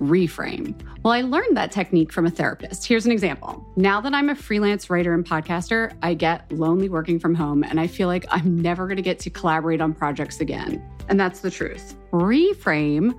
reframe. Well, I learned that technique from a therapist. Here's an example. Now that I'm a freelance writer and podcaster, I get lonely working from home and I feel like I'm never going to get to collaborate on projects again. And that's the truth. Reframe,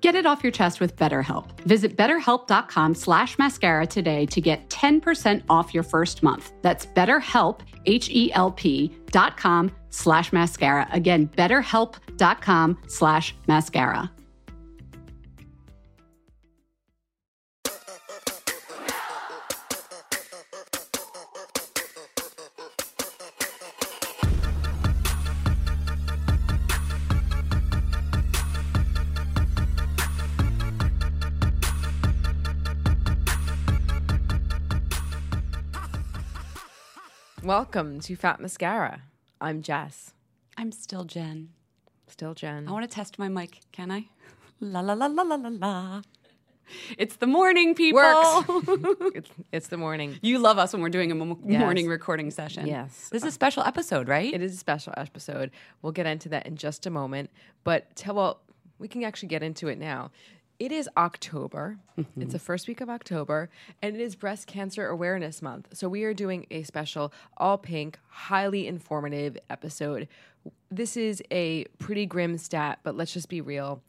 Get it off your chest with BetterHelp. Visit betterhelp.com slash mascara today to get 10% off your first month. That's betterhelp, H-E-L-P dot com slash mascara. Again, betterhelp.com slash mascara. Welcome to Fat Mascara. I'm Jess. I'm still Jen. Still Jen. I want to test my mic. Can I? La la la la la la la. It's the morning, people. Works. it's, it's the morning. you love us when we're doing a Yes. morning recording session. Yes. This is a special episode, right? It is a special episode. We'll get into that in just a moment. But tell well, we can actually get into it now. It is October. It's mm-hmm. the first week of October, and it is Breast Cancer Awareness Month. So we are doing a special all pink, highly informative episode. This is a pretty grim stat, but let's just be real.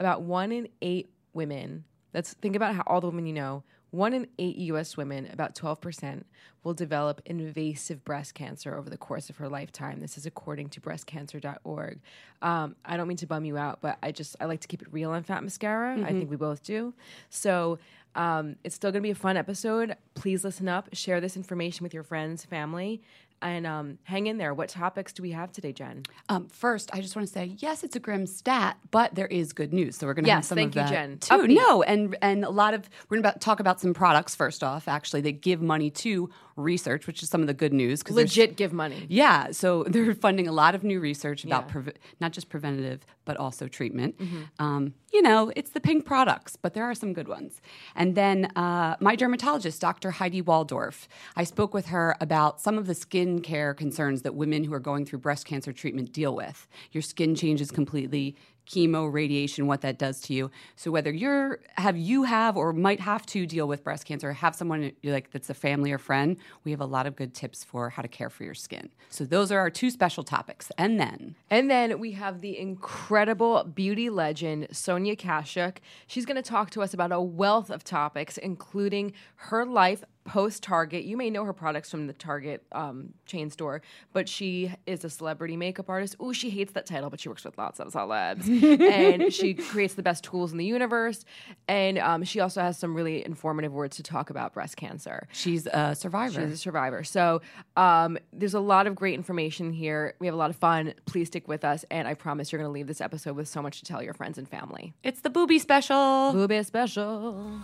About one in eight women, let's think about how all the women you know, one in eight US women, about 12%, will develop invasive breast cancer over the course of her lifetime. This is according to breastcancer.org. Um, I don't mean to bum you out, but I just, I like to keep it real on Fat Mascara. I think we both do. So um, it's still going to be a fun episode. Please listen up, share this information with your friends, family, and um, hang in there. What topics do we have today, Jen? Um, first, I just want to say, yes, it's a grim stat, but there is good news. So we're going to have Yes, some thank of you, that Jen. too. Upbeat. No, and and a lot of we're going to talk about some products first off, actually, that give money to research, which is some of the good news. Legit give money. Yeah, so they're funding a lot of new research about Yeah. not just preventative, but also treatment. Mm-hmm. Um, you know, it's the pink products, but there are some good ones. And then uh, my dermatologist, Dr. Heidi Waldorf, I spoke with her about some of the skin care concerns that women who are going through breast cancer treatment deal with. Your skin changes completely. chemo, radiation, what that does to you. So whether you're have you have or might have to deal with breast cancer, have someone like that's a family or friend, we have a lot of good tips for how to care for your skin. So those are our two special topics. And then And then we have the incredible beauty legend, Sonia Kashuk. She's going to talk to us about a wealth of topics, including her life post Target. You may know her products from the Target um, chain store, but she is a celebrity makeup artist. Ooh, she hates that title, but she works with lots of celebs. and she creates the best tools in the universe. And um, she also has some really informative words to talk about breast cancer. she's a survivor. She's a survivor. So um, there's a lot of great information here. We have a lot of fun. Please stick with us. And I promise you're going to leave this episode with so much to tell your friends and family. it's the booby special. Booby special.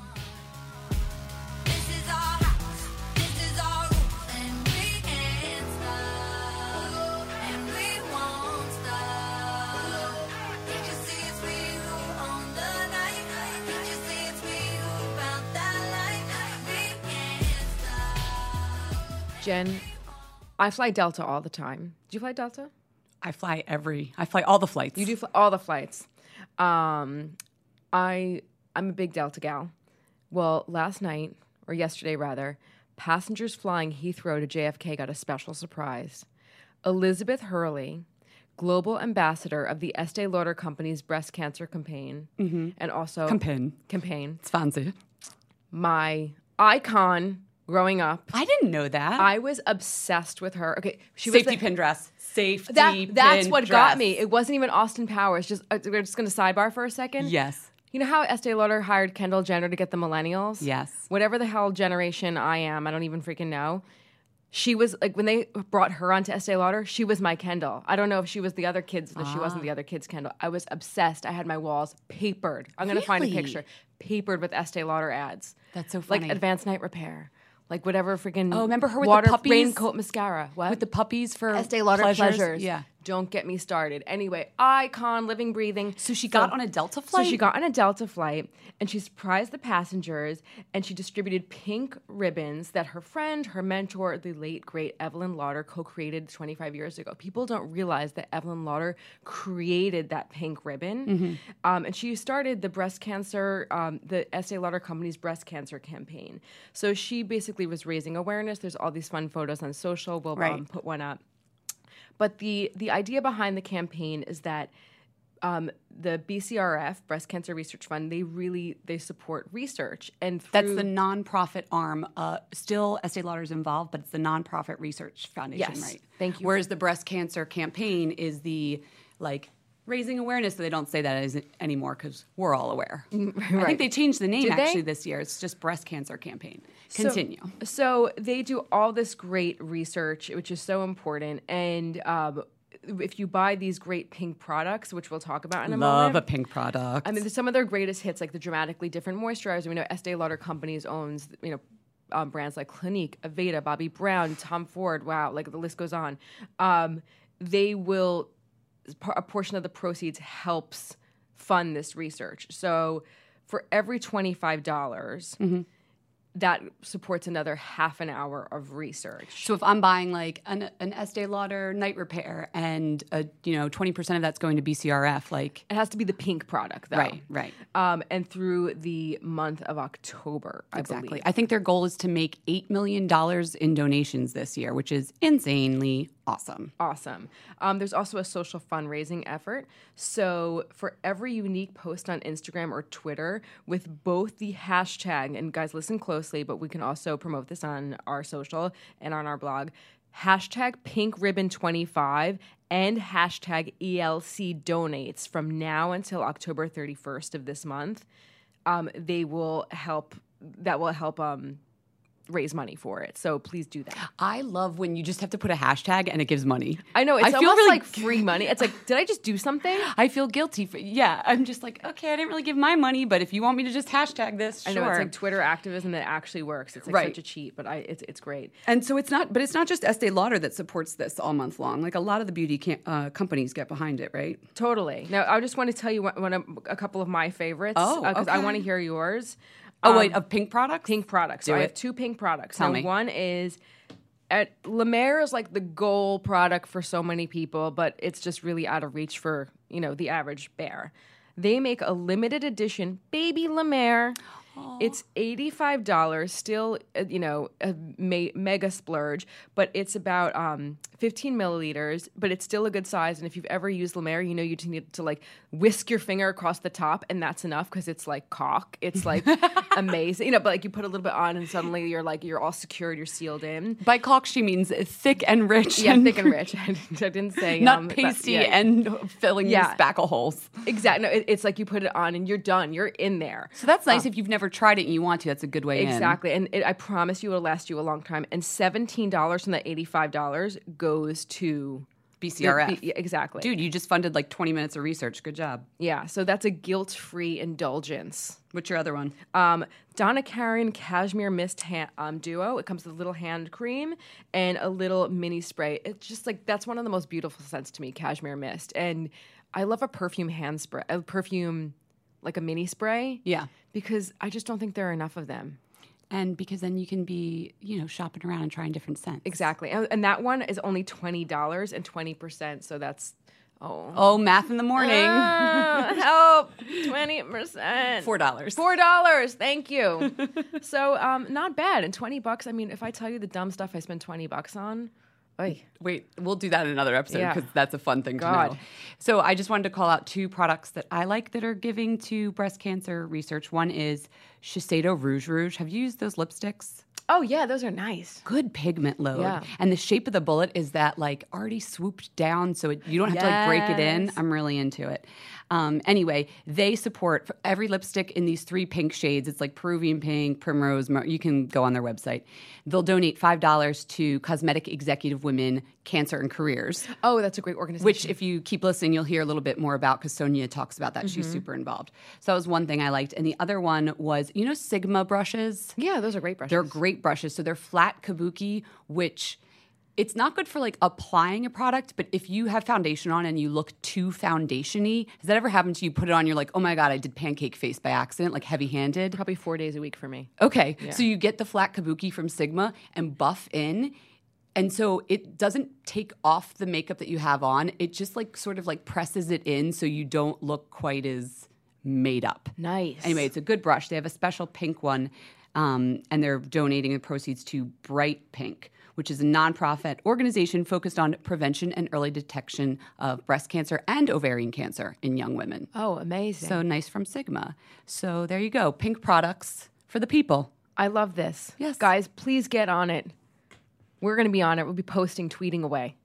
Jen, I fly Delta all the time. Do you fly Delta? I fly every I fly all the flights. You do fly all the flights. Um, I I'm a big Delta gal. Well, last night or yesterday rather, passengers flying Heathrow to JFK got a special surprise. Elizabeth Hurley, global ambassador of the Estee Lauder Company's breast cancer campaign, and also Campaign. campaign, It's fancy. my icon growing up. I didn't know that. I was obsessed with her. Okay, she was Safety the- pin dress. Safety that, that's what dress. got me. It wasn't even Austin Powers. Just uh, we're just going to sidebar for a second. Yes. You know how Estee Lauder hired Kendall Jenner to get the millennials? Yes. Whatever the hell generation I am, I don't even freaking know. She was like when they brought her onto Estee Lauder, she was my Kendall. I don't know if she was the other kids, but she Ah. wasn't the other kids' Kendall. I was obsessed. I had my walls papered. I'm gonna find a picture. Papered with Estee Lauder ads. That's so funny. Like advanced night repair. Like whatever freaking Oh, remember her with the water puppies? raincoat mascara. What? With the puppies for Estee Lauder pleasures. pleasures. Yeah. Don't get me started. Anyway, icon, living, breathing. So she got on a Delta flight? So she got on a Delta flight and she surprised the passengers and she distributed pink ribbons that her friend, her mentor, the late great Evelyn Lauder co-created 25 years ago. People don't realize that Evelyn Lauder created that pink ribbon. Mm-hmm. Um, and she started the breast cancer, um, the Estee Lauder company's breast cancer campaign. So she basically was raising awareness. There's all these fun photos on social. We'll Right. um, put one up. But the the idea behind the campaign is that um, the BCRF Breast Cancer Research Fund they really they support research and That's the nonprofit arm. Uh, still, Estee Lauder's involved, but it's the nonprofit research foundation, Yes. right? Thank you Whereas the breast cancer campaign is the like raising awareness. So they don't say that as anymore because we're all aware. I think they changed the name Did they? actually this year. It's just breast cancer campaign. So- Continue. So, they do all this great research, which is so important. And um, if you buy these great pink products, which we'll talk about in a Love moment, Love a pink product. I mean, some of their greatest hits, like the dramatically different moisturizer. We know Estee Lauder Companies owns, you know, um, brands like Clinique, Aveda, Bobbi Brown, Tom Ford. Wow, like the list goes on. Um, they will a portion of the proceeds helps fund this research. So for every twenty five dollars. That supports another half an hour of research. So if I'm buying like an, an Estee Lauder night repair and a, you know 20% of that's going to BCRF, like It has to be the pink product, though. right, right, Um, and through the month of October, I exactly. believe. I think their goal is to make eight million dollars in donations this year, which is insanely awesome. Awesome. Um, there's also a social fundraising effort. So for every unique post on Instagram or Twitter with both the hashtag, and guys, listen closely, but we can also promote this on our social and on our blog. Hashtag pink ribbon 25 and hashtag ELC donates from now until October 31st of this month. Um, they will help, that will help um, raise money for it. So please do that. I love when you just have to put a hashtag and it gives money. I know it's I feel almost really like free money. It's like, did I just do something? I feel guilty for yeah. I'm just like okay, I didn't really give my money, but if you want me to just hashtag this, I sure. know it's like Twitter activism that actually works. It's like Right. such a cheat, but I it's it's great. And so it's not, but it's not just Estee Lauder that supports this all month long. Like a lot of the beauty uh, companies get behind it, right? Totally. Now I just want to tell you one, one of, a couple of my favorites. Oh, because I okay. want to hear yours. Oh Um, wait, of pink products. pink products. Do so I have two pink products. Tell now, me. One is at La Mer is like the goal product for so many people, but it's just really out of reach for you know the average bear. They make a limited edition baby La Mer. It's eighty-five dollars, still uh, you know a mega splurge, but it's about um, fifteen milliliters. But it's still a good size. And if you've ever used La Mer, you know you just need to like whisk your finger across the top, and that's enough because it's like caulk. It's like amazing, you know. But like you put a little bit on, and suddenly you're like you're all secured, you're sealed in. By caulk, she means thick and rich. Yeah, thick and rich. I didn't, say Not um, but pasty yeah. and filling Yeah. your spackle holes. Exactly. No, it, it's like you put it on and you're done. You're in there. So that's nice if you've never tried it and you want to. That's a good way in. Exactly. And it, I promise you it'll last you a long time. And $17 from that $85 goes to the- BCRF. the- exactly. Dude, you just funded like 20 minutes of research. Good job. Yeah. So that's a guilt free indulgence. What's your other one? Um, Donna Karan Cashmere Mist hand, um, Duo. It comes with a little hand cream and a little mini spray. It's just like that's one of the most beautiful scents to me, Cashmere Mist. And I love a perfume hand spray, a perfume like a mini spray. Yeah. Because I just don't think there are enough of them. And because then you can be, you know, shopping around and trying different scents. Exactly. And, and that one is only $20 and 20%. So that's, oh. Oh, math in the morning. Ah, help. 20%. Four dollars. Four dollars. Thank you. so, um, not bad. And 20 bucks. I mean, if I tell you the dumb stuff I spend 20 bucks on, oy. Wait, we'll do that in another episode Yeah. because that's a fun thing to God. know. So I just wanted to call out two products that I like that are giving to breast cancer research. One is Shiseido Rouge Rouge. Have you used those lipsticks? Oh, yeah, those are nice. Good pigment load. Yeah. And the shape of the bullet is that like already swooped down so it, you don't have to like break it in. I'm really into it. Um, anyway, they support every lipstick in these three pink shades. It's like Peruvian pink, primrose. You can go on their website. They'll donate $5 to Cosmetic Executive Women Cancer and Careers. Oh, that's a great organization. Which, if you keep listening, you'll hear a little bit more about because Sonia talks about that. Mm-hmm. She's super involved. So that was one thing I liked. And the other one was, you know, Sigma brushes? yeah, those are great brushes. They're great brushes. So they're flat kabuki, which it's not good for like applying a product, but if you have foundation on and you look too foundationy, has that ever happened to you? Put it on, you're like, oh my God, I did pancake face by accident, like heavy handed. probably four days a week for me. Okay. So you get the flat kabuki from Sigma and buff in. And so it doesn't take off the makeup that you have on. It just like sort of like presses it in so you don't look quite as made up. Nice. Anyway, it's a good brush. They have a special pink one, um, and they're donating the proceeds to Bright Pink, which is a nonprofit organization focused on prevention and early detection of breast cancer and ovarian cancer in young women. Oh, amazing. So nice from Sigma. So there you go. Pink products for the people. I love this. Yes. Guys, please get on it. We're going to be on it. We'll be posting, tweeting away.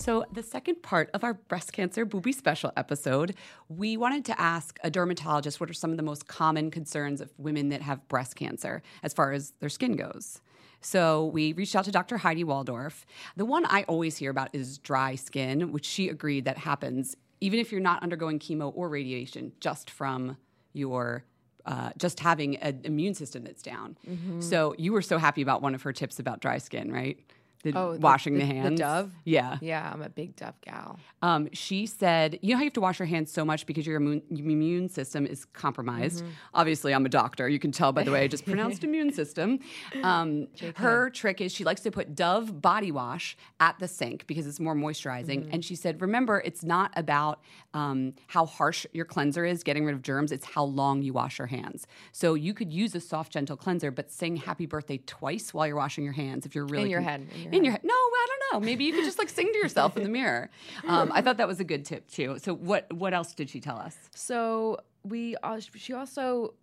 So, the second part of our breast cancer booby special episode, we wanted to ask a dermatologist what are some of the most common concerns of women that have breast cancer as far as their skin goes. So, we reached out to Dr. Heidi Waldorf. The one I always hear about is dry skin, which she agreed that happens even if you're not undergoing chemo or radiation, just from your uh, just having an immune system that's down. So you were so happy about one of her tips about dry skin, right? The Oh, washing the, the- the hands. Dove? Yeah. Yeah, I'm a big Dove gal. Um, she said, you know how you have to wash your hands so much because your immune, immune system is compromised. Mm-hmm. Obviously, I'm a doctor. You can tell by the way I just pronounced immune system. Um, her trick is she likes to put Dove body wash at the sink because it's more moisturizing. Mm-hmm. And she said, remember, it's not about um, how harsh your cleanser is, getting rid of germs. It's how long you wash your hands. So you could use a soft, gentle cleanser, but sing happy birthday twice while you're washing your hands if you're really In your con- head, in your in your head. No, I don't know. Maybe you could just like sing to yourself in the mirror. Um, I thought that was a good tip too. So what what else did she tell us? So we uh, she also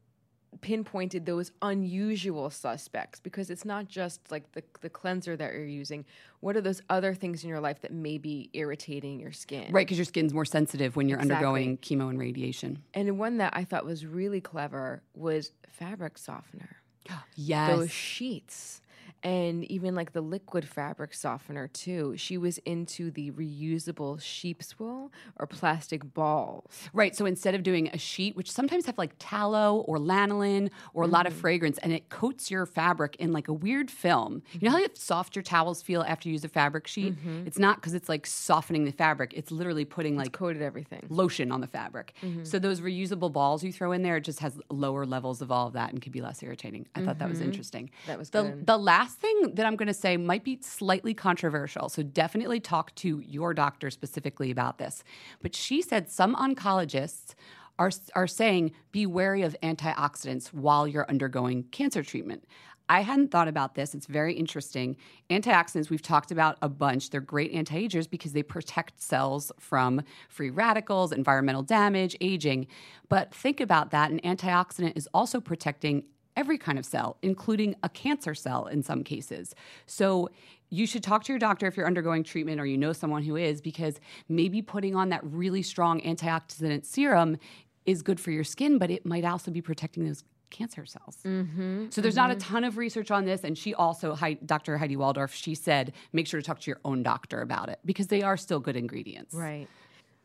pinpointed those unusual suspects because it's not just like the the cleanser that you're using. What are those other things in your life that may be irritating your skin? Right, because your skin's more sensitive when you're Exactly. undergoing chemo and radiation. And one that I thought was really clever was fabric softener. Yes. Those sheets. And even like the liquid fabric softener too. She was into the reusable sheep's wool or plastic balls. Right. So instead of doing a sheet, which sometimes have like tallow or lanolin or a lot of mm-hmm. fragrance, and it coats your fabric in like a weird film. You know mm-hmm. how soft your towels feel after you use a fabric sheet? Mm-hmm. It's not because it's like softening the fabric. It's literally putting like Coated everything. lotion on the fabric. So those reusable balls you throw in there, it just has lower levels of all of that and can be less irritating. I thought that was interesting. That was the good. the last thing that I'm going to say might be slightly controversial. So definitely talk to your doctor specifically about this. But she said some oncologists are are saying be wary of antioxidants while you're undergoing cancer treatment. I hadn't thought about this. It's very interesting. Antioxidants, we've talked about a bunch. They're great anti agers because they protect cells from free radicals, environmental damage, aging. But think about that an antioxidant is also protecting every kind of cell, including a cancer cell in some cases. So you should talk to your doctor if you're undergoing treatment or you know someone who is, because maybe putting on that really strong antioxidant serum is good for your skin, but it might also be protecting those cancer cells. Mm-hmm, so there's not a mm-hmm. ton of research on this. And she also, Dr. Heidi Waldorf, she said, make sure to talk to your own doctor about it because they are still good ingredients. Right.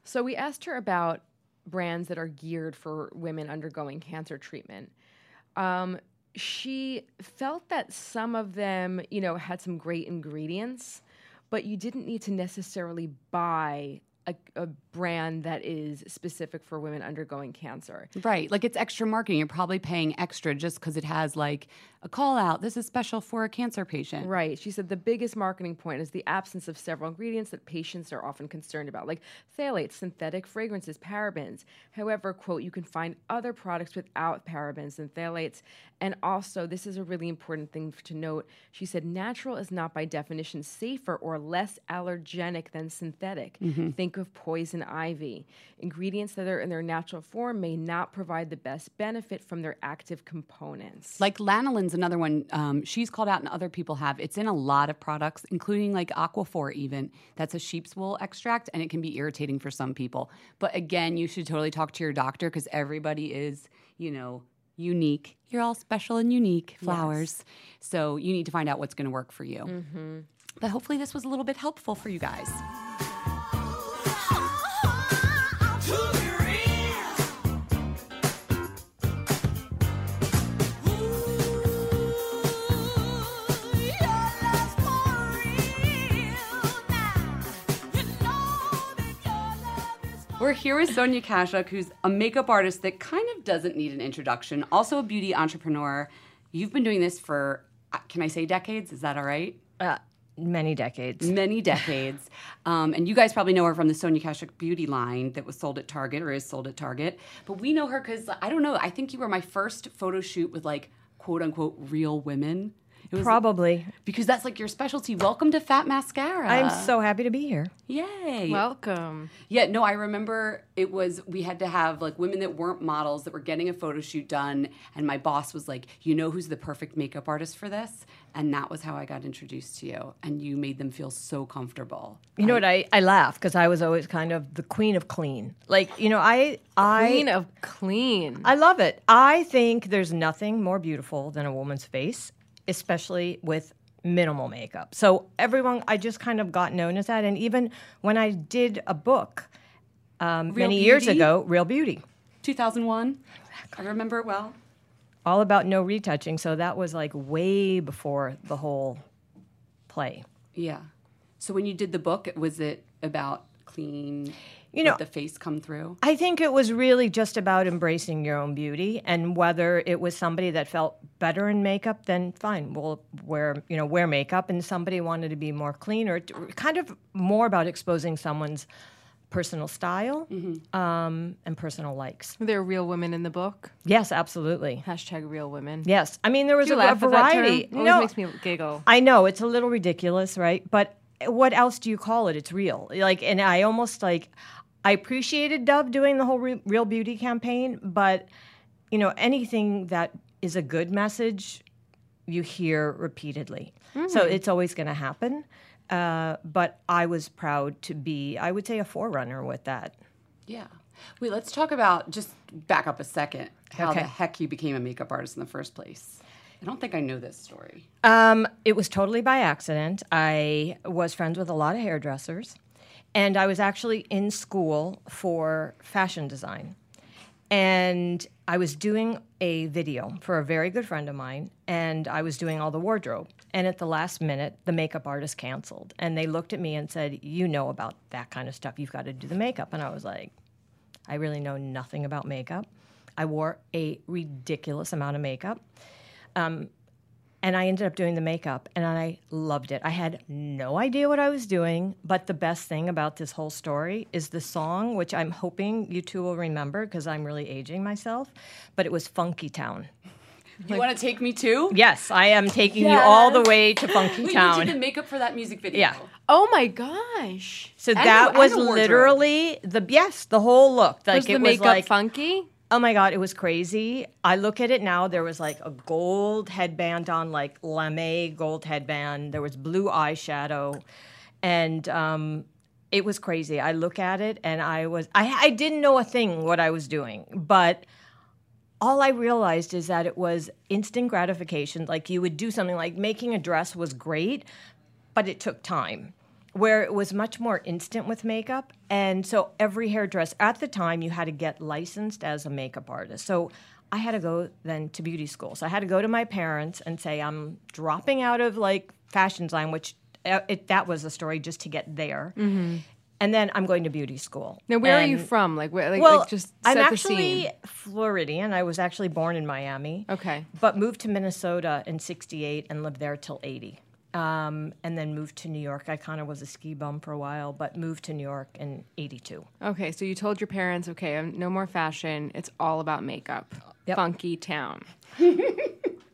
So we asked her about brands that are geared for women undergoing cancer treatment. Um, she felt that some of them, you know, had some great ingredients, but you didn't need to necessarily buy a, a brand that is specific for women undergoing cancer. Right. Like it's extra marketing. You're probably paying extra just because it has like a call out. This is special for a cancer patient. Right. She said the biggest marketing point is the absence of several ingredients that patients are often concerned about, like phthalates, synthetic fragrances, parabens. However, quote, you can find other products without parabens and phthalates. And also, this is a really important thing to note. She said natural is not by definition safer or less allergenic than synthetic. Mm-hmm. Think of poison ivy. Ingredients that are in their natural form may not provide the best benefit from their active components. Like another one. Um, she's called out, and other people have. It's in a lot of products, including like Aquaphor. Even that's a sheep's wool extract, and it can be irritating for some people. But again, you should totally talk to your doctor because everybody is, you know, unique. You're all special and unique flowers, so you need to find out what's going to work for you. But hopefully, this was a little bit helpful for you guys. Here with Sonia Kashuk, who's a makeup artist that kind of doesn't need an introduction, also a beauty entrepreneur. You've been doing this for, uh, can I say decades? Is that all right? Uh, many decades. Many decades. Um, and you guys probably know her from the Sonia Kashuk beauty line that was sold at Target or is sold at Target. But we know her because, I don't know, I think you were my first photo shoot with like quote unquote real women. It was Probably. because that's like your specialty. Welcome to Fat Mascara. I'm so happy to be here. Yay. Welcome. Yeah, no, I remember it was we had to have like women that weren't models that were getting a photo shoot done, and my boss was like, "You know who's the perfect makeup artist for this?" And that was how I got introduced to you, and you made them feel so comfortable. You know what? I, I laugh because I was always kind of the queen of clean. Like, you know, I I Queen of clean. I love it. I think there's nothing more beautiful than a woman's face, especially with minimal makeup. So everyone, I just kind of got known as that. And even when I did a book um, many years ago, Real Beauty, 2001. I remember it well. all about no retouching. So that was like way before the whole play. Yeah. So when you did the book, was it about clean? You let know- the face come through. I think it was really just about embracing your own beauty and whether it was somebody that felt better in makeup, then fine, we'll wear you know wear makeup, and somebody wanted to be more clean or t- kind of more about exposing someone's personal style um, and personal likes. There are real women in the book. Yes, absolutely. Hashtag real women. Yes, I mean there was a, a laugh at that variety. Always no, makes me giggle. I know it's a little ridiculous, right? But what else do you call it? It's real. Like, and I almost like I appreciated Dove doing the whole Re- Real Beauty campaign, but you know, anything that is a good message, you hear repeatedly. So it's always going to happen. Uh, but I was proud to be, I would say, a forerunner with that. Yeah. Wait, let's talk about just back up a second. How the heck you became a makeup artist in the first place? I don't think I know this story. Um, it was totally by accident. I was friends with a lot of hairdressers, and I was actually in school for fashion design. And I was doing a video for a very good friend of mine, and I was doing all the wardrobe. And at the last minute, the makeup artist canceled. And they looked at me and said, You know about that kind of stuff. You've got to do the makeup. And I was like, I really know nothing about makeup. I wore a ridiculous amount of makeup. Um, and I ended up doing the makeup and I loved it. I had no idea what I was doing, but the best thing about this whole story is the song, which I'm hoping you two will remember because I'm really aging myself, but it was Funky Town. You want to take me too? Yes, I am taking you all the way to Funky Wait, you Town. did the makeup for that music video. Yeah. Oh my gosh. So And that the- was and the wardrobe. literally the yes, the whole look. Like was the it was makeup like funky? Oh my god, it was crazy. I look at it now. There was like a gold headband on, like lame gold headband. There was blue eyeshadow, and um, it was crazy. I look at it and I was I, I didn't know a thing what I was doing, but all I realized is that it was instant gratification. Like you would do something like making a dress was great, but it took time. Where it was much more instant with makeup. And so every hairdresser at the time you had to get licensed as a makeup artist. So I had to go then to beauty school. So I had to go to my parents and say, I'm dropping out of like fashion design, which uh, it, that was the story just to get there. And then I'm going to beauty school. Now, where are you from? Like, where, like, well, like just I'm the actually scene. Floridian. I was actually born in Miami. Okay. But moved to Minnesota in 68 and lived there till 80. Um, and then moved to New York. I kind of was a ski bum for a while, but moved to New York in 82. Okay, so you told your parents, okay, I'm, no more fashion. It's all about makeup. Yep. Funky town.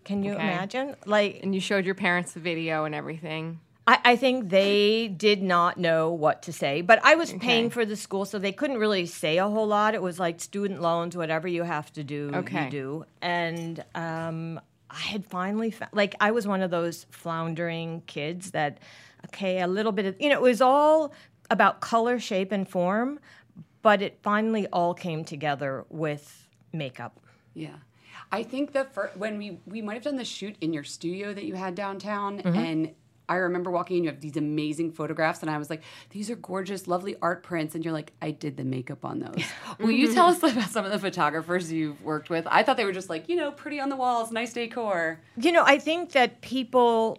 Can you Okay. imagine? Like, And you showed your parents the video and everything. I, I think they did not know what to say, but I was paying for the school, so they couldn't really say a whole lot. It was like student loans, whatever you have to do, Okay. you do. And um, I had finally, fa- like, I was one of those floundering kids that, okay, a little bit of, you know, it was all about color, shape, and form, but it finally all came together with makeup. Yeah. I think the first when we we might have done the shoot in your studio that you had downtown mm-hmm. and I remember walking in you have these amazing photographs and I was like these are gorgeous lovely art prints and you're like I did the makeup on those. Will you tell us about some of the photographers you've worked with? I thought they were just like, you know, pretty on the walls, nice decor. You know, I think that people.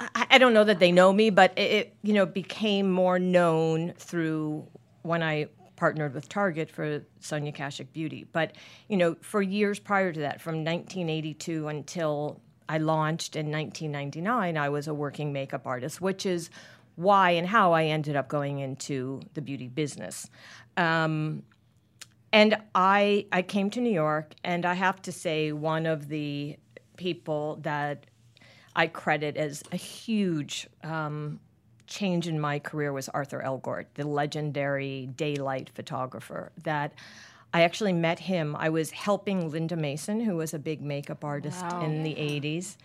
I, I don't know that they know me, but it, it, you know became more known through when I partnered with Target for Sonia Kashuk Beauty. But you know, for years prior to that, from 1982 until I launched in 1999, I was a working makeup artist, which is why and how I ended up going into the beauty business. Um, and I I came to New York, and I have to say one of the people that I credit as a huge um, change in my career was Arthur Elgort, the legendary daylight photographer. That I actually met him. I was helping Linda Mason, who was a big makeup artist in the '80s.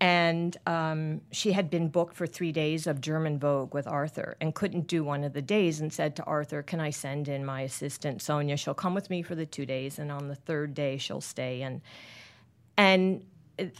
And um, she had been booked for three days of German Vogue with Arthur and couldn't do one of the days and said to Arthur, Can I send in my assistant, Sonia? She'll come with me for the two days, and on the third day, she'll stay. And and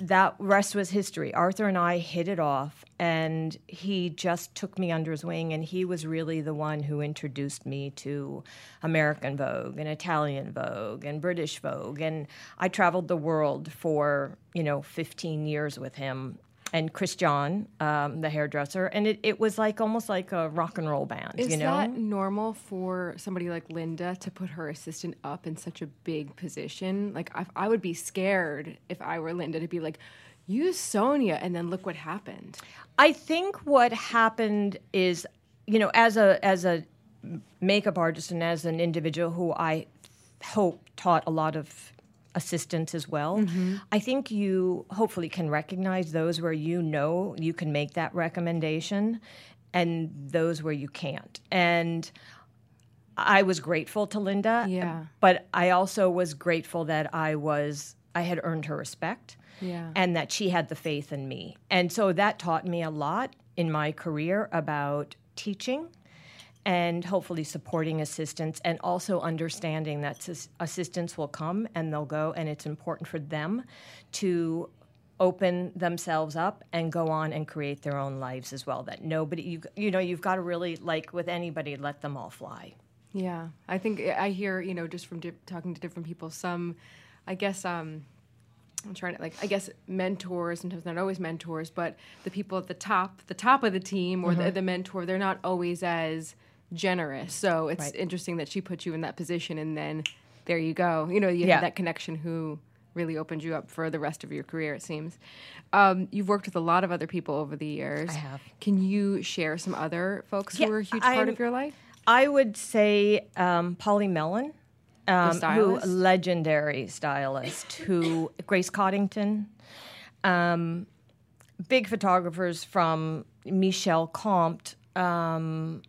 that rest was history. Arthur and I hit it off, and he just took me under his wing, and he was really the one who introduced me to American Vogue and Italian Vogue and British Vogue, and I traveled the world for you know 15 years with him. And Chris John, um, the hairdresser, and it, it was like almost like a rock and roll band, Is you know. that normal for somebody like Linda to put her assistant up in such a big position? Like, I, I would be scared if I were Linda to be like, use Sonia, and then look what happened. I think what happened is, you know, as a as a makeup artist and as an individual who I hope taught a lot of assistants as well. Mm-hmm. I think you hopefully can recognize those where you know you can make that recommendation and those where you can't. And I was grateful to Linda. Um, yeah. But I also was grateful that I was I had earned her respect Yeah. and that she had the faith in me. And so that taught me a lot in my career about teaching and hopefully supporting assistants and also understanding that sis- assistants will come and they'll go and it's important for them to open themselves up and go on and create their own lives as well. That nobody, you, you know, you've got to really, like with anybody, let them all fly. Yeah, I think I hear you know just from di- talking to different people. Some, I guess, um, I'm trying to like I guess mentors. Sometimes not always mentors, but the people at the top, the top of the team or Mm-hmm. the, the mentor, they're not always as generous. So it's Right. interesting that she put you in that position, and then there you go. You know, you Yeah. have that connection who really opened you up for the rest of your career. It seems. Um, you've worked with a lot of other people over the years. I have. Can you share some other folks Yeah, who were a huge part I'm- of your life? I would say um, Polly Mellen, um, who legendary stylist, who Grace Coddington, um, big photographers from Michel Comte. Um,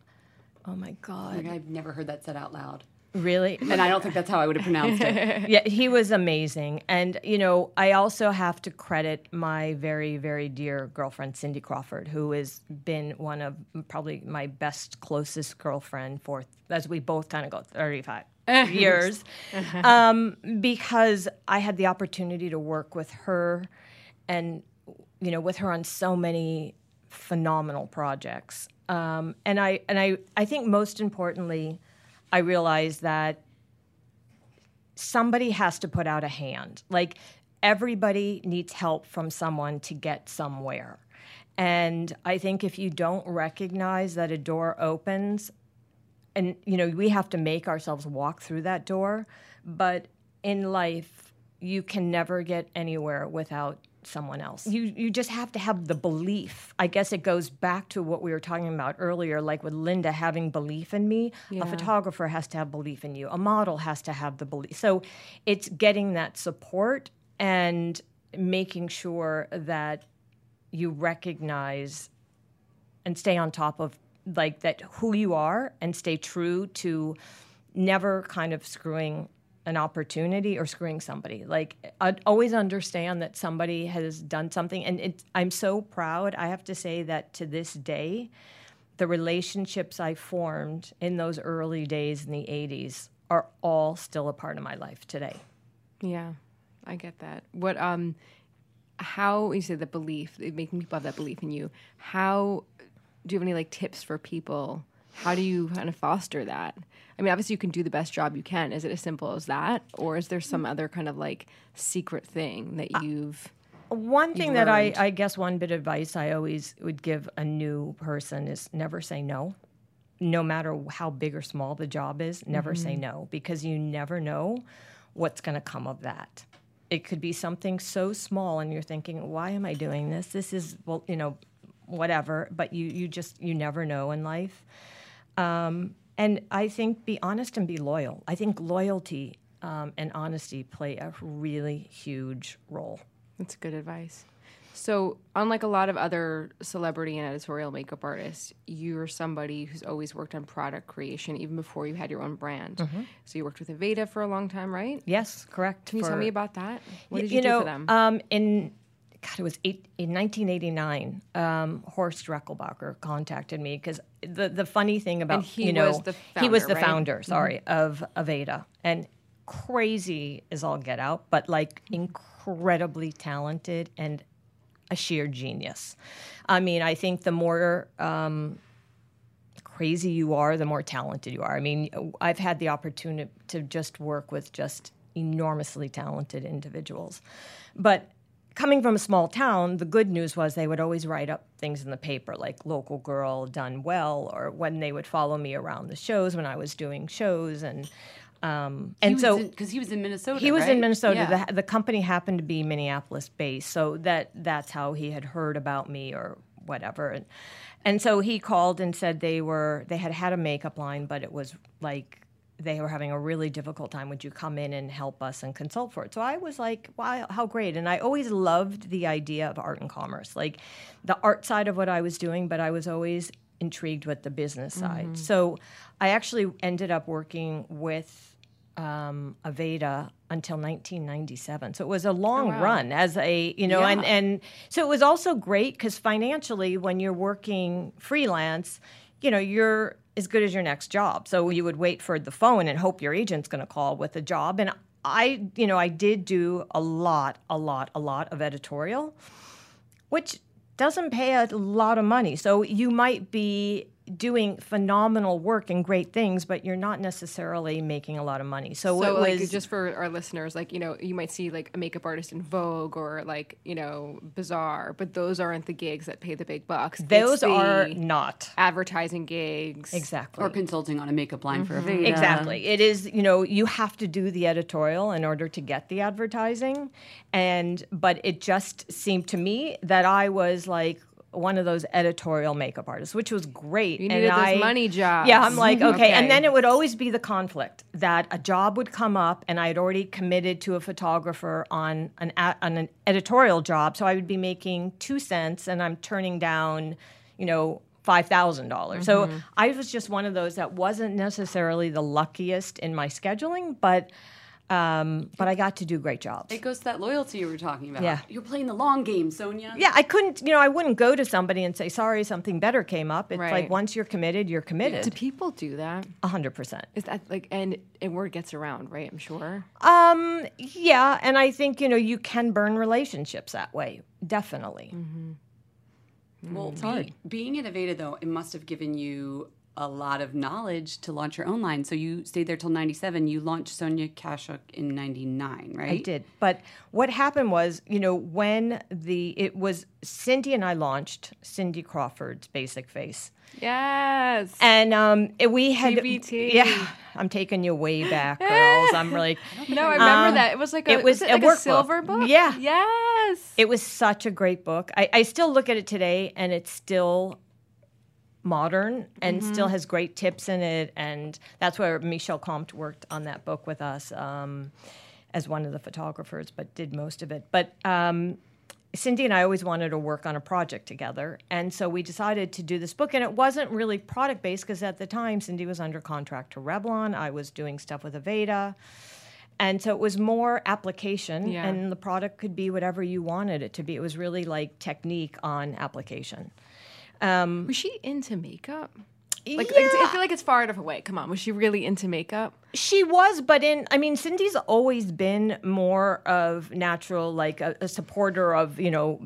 oh my God, Like, I've never heard that said out loud. really? And I don't think that's how I would have pronounced it. yeah, he was amazing. And, you know, I also have to credit my very, very dear girlfriend, Cindy Crawford, who has been one of probably my best, closest girlfriend for, as we both kind of go 35 years. um, because I had the opportunity to work with her and, you know, with her on so many phenomenal projects. Um, and I and I, I think most importantly, I realized that somebody has to put out a hand. Like everybody needs help from someone to get somewhere. And I think if you don't recognize that a door opens, and you know, we have to make ourselves walk through that door, but in life, you can never get anywhere without someone else. You you just have to have the belief. I guess it goes back to what we were talking about earlier like with Linda having belief in me. A photographer has to have belief in you. A model has to have the belief. So it's getting that support and making sure that you recognize and stay on top of like that who you are and stay true to never kind of screwing an opportunity or screwing somebody like i'd always understand that somebody has done something and it, i'm so proud i have to say that to this day the relationships i formed in those early days in the 80s are all still a part of my life today Yeah, I get that. What um, how you say the belief, making people have that belief in you. How do you have any like tips for people? How do you kind of foster that? I mean, obviously you can do the best job you can. Is it as simple as that, or is there some other kind of like secret thing that you've? One thing that I. I guess one bit of advice I always would give a new person is never say no. No matter how big or small the job is, never say no because you never know what's going to come of that. It could be something so small and you're thinking, why am I doing this? This is, well, you know, whatever, but you, you just, you never know in life. Um, and I think be honest and be loyal. I think loyalty um, and honesty play a really huge role. That's good advice. So, unlike a lot of other celebrity and editorial makeup artists, you're somebody who's always worked on product creation even before you had your own brand. So, you worked with Aveda for a long time, right? Yes, correct. Can you tell me about that? What Y- did you, do know, for them? Um, in God, it was eight, in 1989. Um, Horst Rechelbacher contacted me because the the funny thing about you know was the he was the right? Mm-hmm. founder, sorry, of Aveda, and crazy is all get out, but like incredibly talented and a sheer genius. I mean, I think the more um, crazy you are, the more talented you are. I mean, I've had the opportunity to just work with just enormously talented individuals. But coming from a small town, the good news was they would always write up things in the paper like local girl done well or when they would follow me around the shows when I was doing shows and um, and so because he was in Minnesota. he was right? in Minnesota. Yeah. The, the company happened to be Minneapolis based, so that that's how he had heard about me or whatever. And and so he called and said they were they had had a makeup line, but it was like they were having a really difficult time. Would you come in and help us and consult for it? So I was like, wow, how great! And I always loved the idea of art and commerce, like the art side of what I was doing, but I was always intrigued with the business side. So I actually ended up working with um, Aveda until 1997. So it was a long run as a, you know, and, and so it was also great because financially, when you're working freelance, you know, you're as good as your next job. So you would wait for the phone and hope your agent's going to call with a job. And I, you know, I did do a lot, a lot, a lot of editorial, which doesn't pay a lot of money. So you might be doing phenomenal work and great things, but you're not necessarily making a lot of money. So, So, it like, just for our listeners, like you know, you might see like a makeup artist in Vogue or like you know, Bazaar, but those aren't the gigs that pay the big bucks. It's those the are not advertising gigs. exactly Or consulting on a makeup line for a mm-hmm. Veda. Exactly. It is, you know, you have to do the editorial in order to get the advertising. And, but it just seemed to me that I was like, one of those editorial makeup artists, which was great. You and needed those I, money jobs. Yeah, I'm like, okay. Okay. And then it would always be the conflict that a job would come up, and I had already committed to a photographer on an on an editorial job, so I would be making two cents, and I'm turning down, you know. Five dollars. So Mm-hmm. I was just one of those that wasn't necessarily the luckiest in my scheduling, but um, but I got to do great jobs. It goes to that loyalty you were talking about. Yeah. You're playing the long game, Sonia. Yeah, I couldn't, you know, I wouldn't go to somebody and say, sorry, something better came up. It's Right. like once you're committed, you're committed. Do people do that? A hundred percent. Is that like and and word gets around, right? I'm sure. Um, yeah, and I think, you know, you can burn relationships that way. Definitely. Well, be- being at Aveda, though, it must have given you a lot of knowledge to launch your own line. So you stayed there till 97. You launched Sonia Kashuk in 99, right? I did. But what happened was, you know, when the it was Cindy and I launched Cindy Crawford's Basic Face. Yes. And um, it- we had TBT. Yeah, I'm taking you way back, girls. I'm really no, I remember Um, that. It was like a it was it a like a, workbook. silver book. Yeah. Yes. It was such a great book. I, I still look at it today, and it's still modern and still has great tips in it. And that's where Michel Comte worked on that book with us um, as one of the photographers, but did most of it. But um, Cindy and I always wanted to work on a project together. And so we decided to do this book. And it wasn't really product based because at the time, Cindy was under contract to Revlon. I was doing stuff with Aveda. And so it was more application, Yeah. and the product could be whatever you wanted it to be. It was really like technique on application. Um, was she into makeup? Like yeah, I feel like it's far enough away. Come on, was she really into makeup? she was, but in, I mean, Cindy's always been more of natural, like a, a supporter of, you know,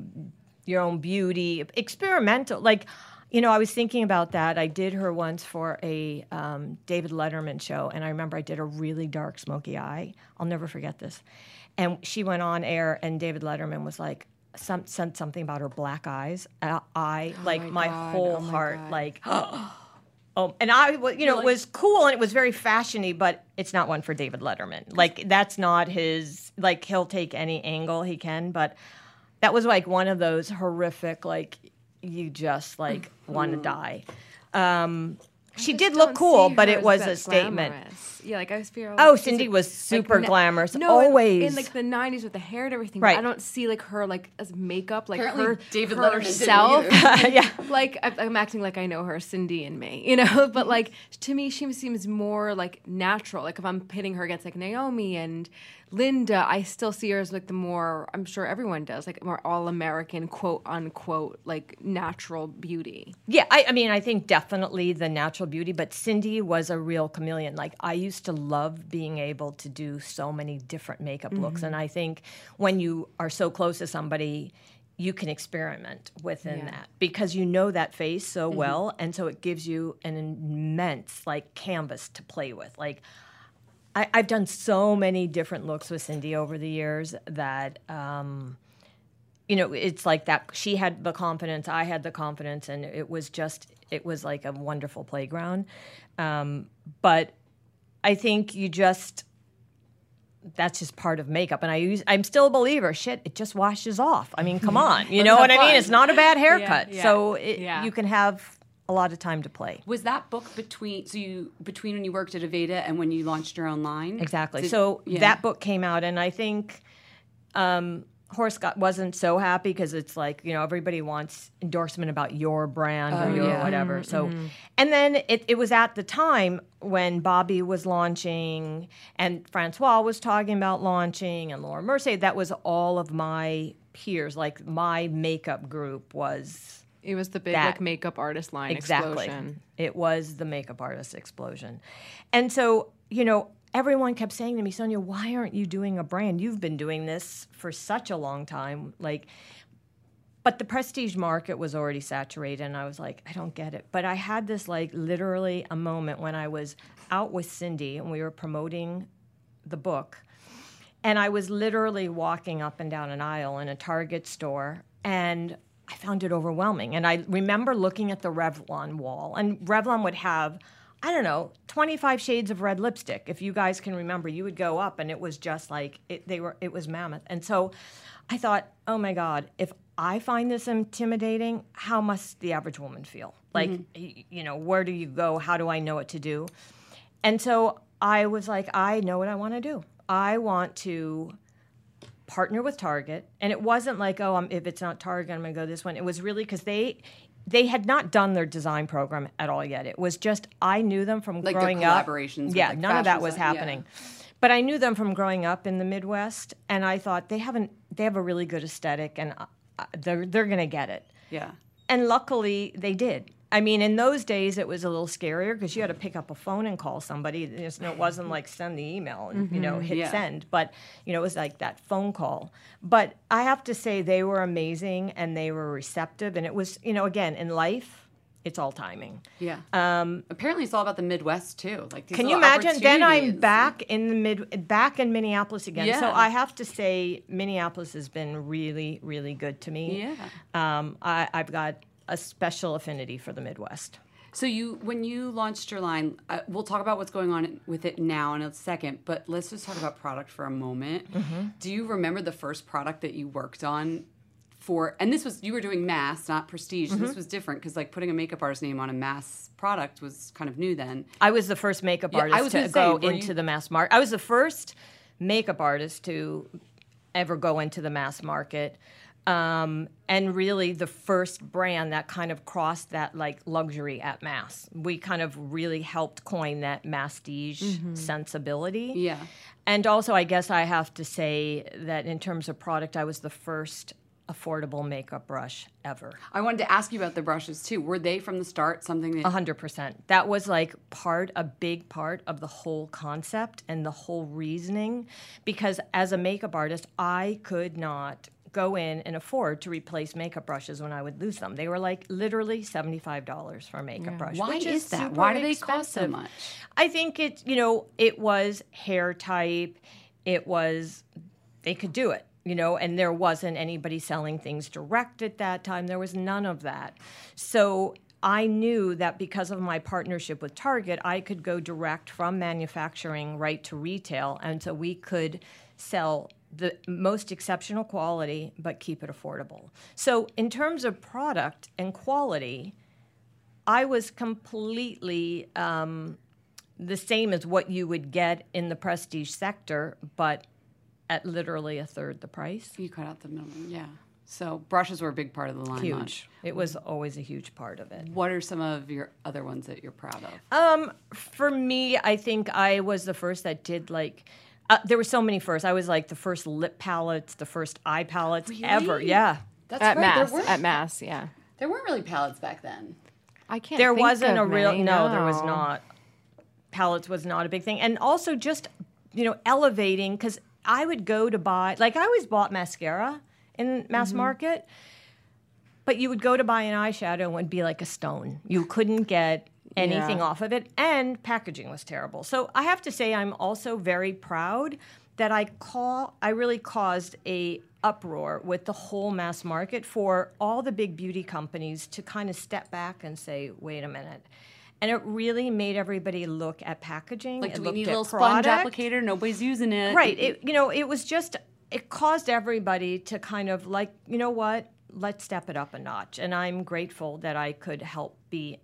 your own beauty, experimental. Like, you know, I was thinking about that. I did her once for a um, David Letterman show, and I remember I did a really dark, smoky eye. I'll never forget this. And she went on air, and David Letterman was like, some, said something about her black eyes. Uh, I, like, my, my whole Oh my heart, God. like, Oh, and I, you know, it was cool and it was very fashiony, but it's not one for David Letterman. Like that's not his. Like he'll take any angle he can, but that was like one of those horrific, like you just like want to die. Um, she did look cool, but it was that a statement. glamorous. Yeah, like I feel. Oh, Cindy a- was super na- glamorous, No, in- always. in, like the '90s with the hair and everything. Right. I don't see like her like as makeup, like Apparently her David Letterman didn't herself. yeah. like I- I'm acting like I know her, Cindy and me, you know. But mm-hmm. like to me, she seems more like natural. Like if I'm pitting her against like Naomi and Linda, I still see her as like the more. I'm sure everyone does, like more all American, quote unquote, like natural beauty. Yeah, I, I mean, I think definitely the natural beauty, but Cindy was a real chameleon. Like, I used to love being able to do so many different makeup looks. Mm-hmm. And I think when you are so close to somebody, you can experiment within that because you know that face so mm-hmm. well. And so it gives you an immense, like, canvas to play with. Like, I, I've done so many different looks with Cindy over the years that, um, you know, it's like that. She had the confidence, I had the confidence, and it was just, it was like a wonderful playground. Um, but I think you just, that's just part of makeup. And I use, I'm still a believer. Shit, it just washes off. I mean, come on, you know have what I mean? It's not a bad haircut, yeah, so it, yeah. you can have a lot of time to play. Was that book between so you between when you worked at Aveda and when you launched your own line? Exactly. Did- so yeah. that book came out, and I think um, Horst got, wasn't so happy because it's like you know everybody wants endorsement about your brand or your yeah. whatever. So, and then it, it was at the time when Bobbi was launching and Francois was talking about launching and Laura Mercier. That was all of my peers. Like my makeup group was It was the big That- like makeup artist line exactly. explosion. It was the makeup artist explosion. And so, you know, everyone kept saying to me, Sonia, why aren't you doing a brand? You've been doing this for such a long time. Like, but the prestige market was already saturated, and I was like, I don't get it. But I had this, like, literally a moment when I was out with Cindy and we were promoting the book. And I was literally walking up and down an aisle in a Target store, and I found it overwhelming. And I remember looking at the Revlon wall, and Revlon would have, I don't know, 25 shades of red lipstick. If you guys can remember, you would go up, and it was just like it, they were. It was mammoth. And so, I thought, oh my God, if I find this intimidating, how must the average woman feel? Mm-hmm. Like, y- you know, where do you go? How do I know what to do? And so I was like, I know what I want to do. I want to partner with Target, and it wasn't like, oh, I'm, if it's not Target, I'm going to go this one. It was really because they they had not done their design program at all yet. It was just I knew them from Like growing up. Yeah, like, none of that was design- yeah. happening. But I knew them from growing up in the Midwest, and I thought they haven't. They have a really good aesthetic, and uh, they're they're going to get it. Yeah. And luckily, they did. I mean, in those days, it was a little scarier because you had to pick up a phone and call somebody. It wasn't like send the email and you know hit Yeah. send, but you know it was like that phone call. But I have to say, they were amazing and they were receptive. And it was, you know, again in life, it's all timing. Yeah. Um, Apparently, it's all about the Midwest too. Like, these Can you imagine? Then I'm back in the mid, back in Minneapolis again. So I have to say, Minneapolis has been really, really good to me. Yeah. Um, I, I've got a special affinity for the Midwest. So you, when you launched your line, uh, we'll talk about what's going on with it now in a second. But let's just talk about product for a moment. Mm-hmm. Do you remember the first product that you worked on? For and this was you were doing mass, not prestige. Mm-hmm. This was different because like putting a makeup artist name on a mass product was kind of new then. I was the first makeup Yeah, I artist was to say, go into you- the mass market. I was the first makeup artist to ever go into the mass market. Um, and really the first brand that kind of crossed that like luxury at mass. We kind of really helped coin that mastige sensibility. Yeah. And also, I guess I have to say that in terms of product, I was the first affordable makeup brush ever. I wanted to ask you about the brushes too. Were they from the start something that A hundred percent. That was like part, a big part of the whole concept and the whole reasoning. Because as a makeup artist, I could not go in and afford to replace makeup brushes when I would lose them. They were like literally seventy-five dollars for a makeup brush. Why which is that? Why do they cost so much? I think it, you know, it was hair type. It was, they could do it, you know, and there wasn't anybody selling things direct at that time. There was none of that. So I knew that because of my partnership with Target, I could go direct from manufacturing right to retail. And so we could sell the most exceptional quality, but keep it affordable. So, in terms of product and quality, I was completely um, the same as what you would get in the prestige sector, but at literally a third the price. you cut out the middleman? Yeah. So brushes were a big part of the line. Huge. It was always a huge part of it. What are some of your other ones that you're proud of? Um, for me, I think I was the first that did like. Uh, there were so many first. I was like the first lip palettes, the first eye palettes ever. Yeah. That's At right. mass, There, weren't, at mass, yeah. there weren't really palettes back then. I can't. there think wasn't of a real many, no, there was not palettes was not a big thing and also just you know elevating because i would go to buy like i always bought mascara in mass Mm-hmm. market but you would go to buy an eyeshadow and it would be like a stone you couldn't get anything Yeah. off of it and packaging was terrible so i have to say i'm also very proud that i call i really caused a uproar with the whole mass market for all the big beauty companies to kind of step back and say wait a minute and it really made everybody look at packaging Like, do we need a little sponge applicator? Nobody's using it. Right. It, you know, it was just, it caused everybody to kind of like, you know what, let's step it up a notch. And I'm grateful that I could help be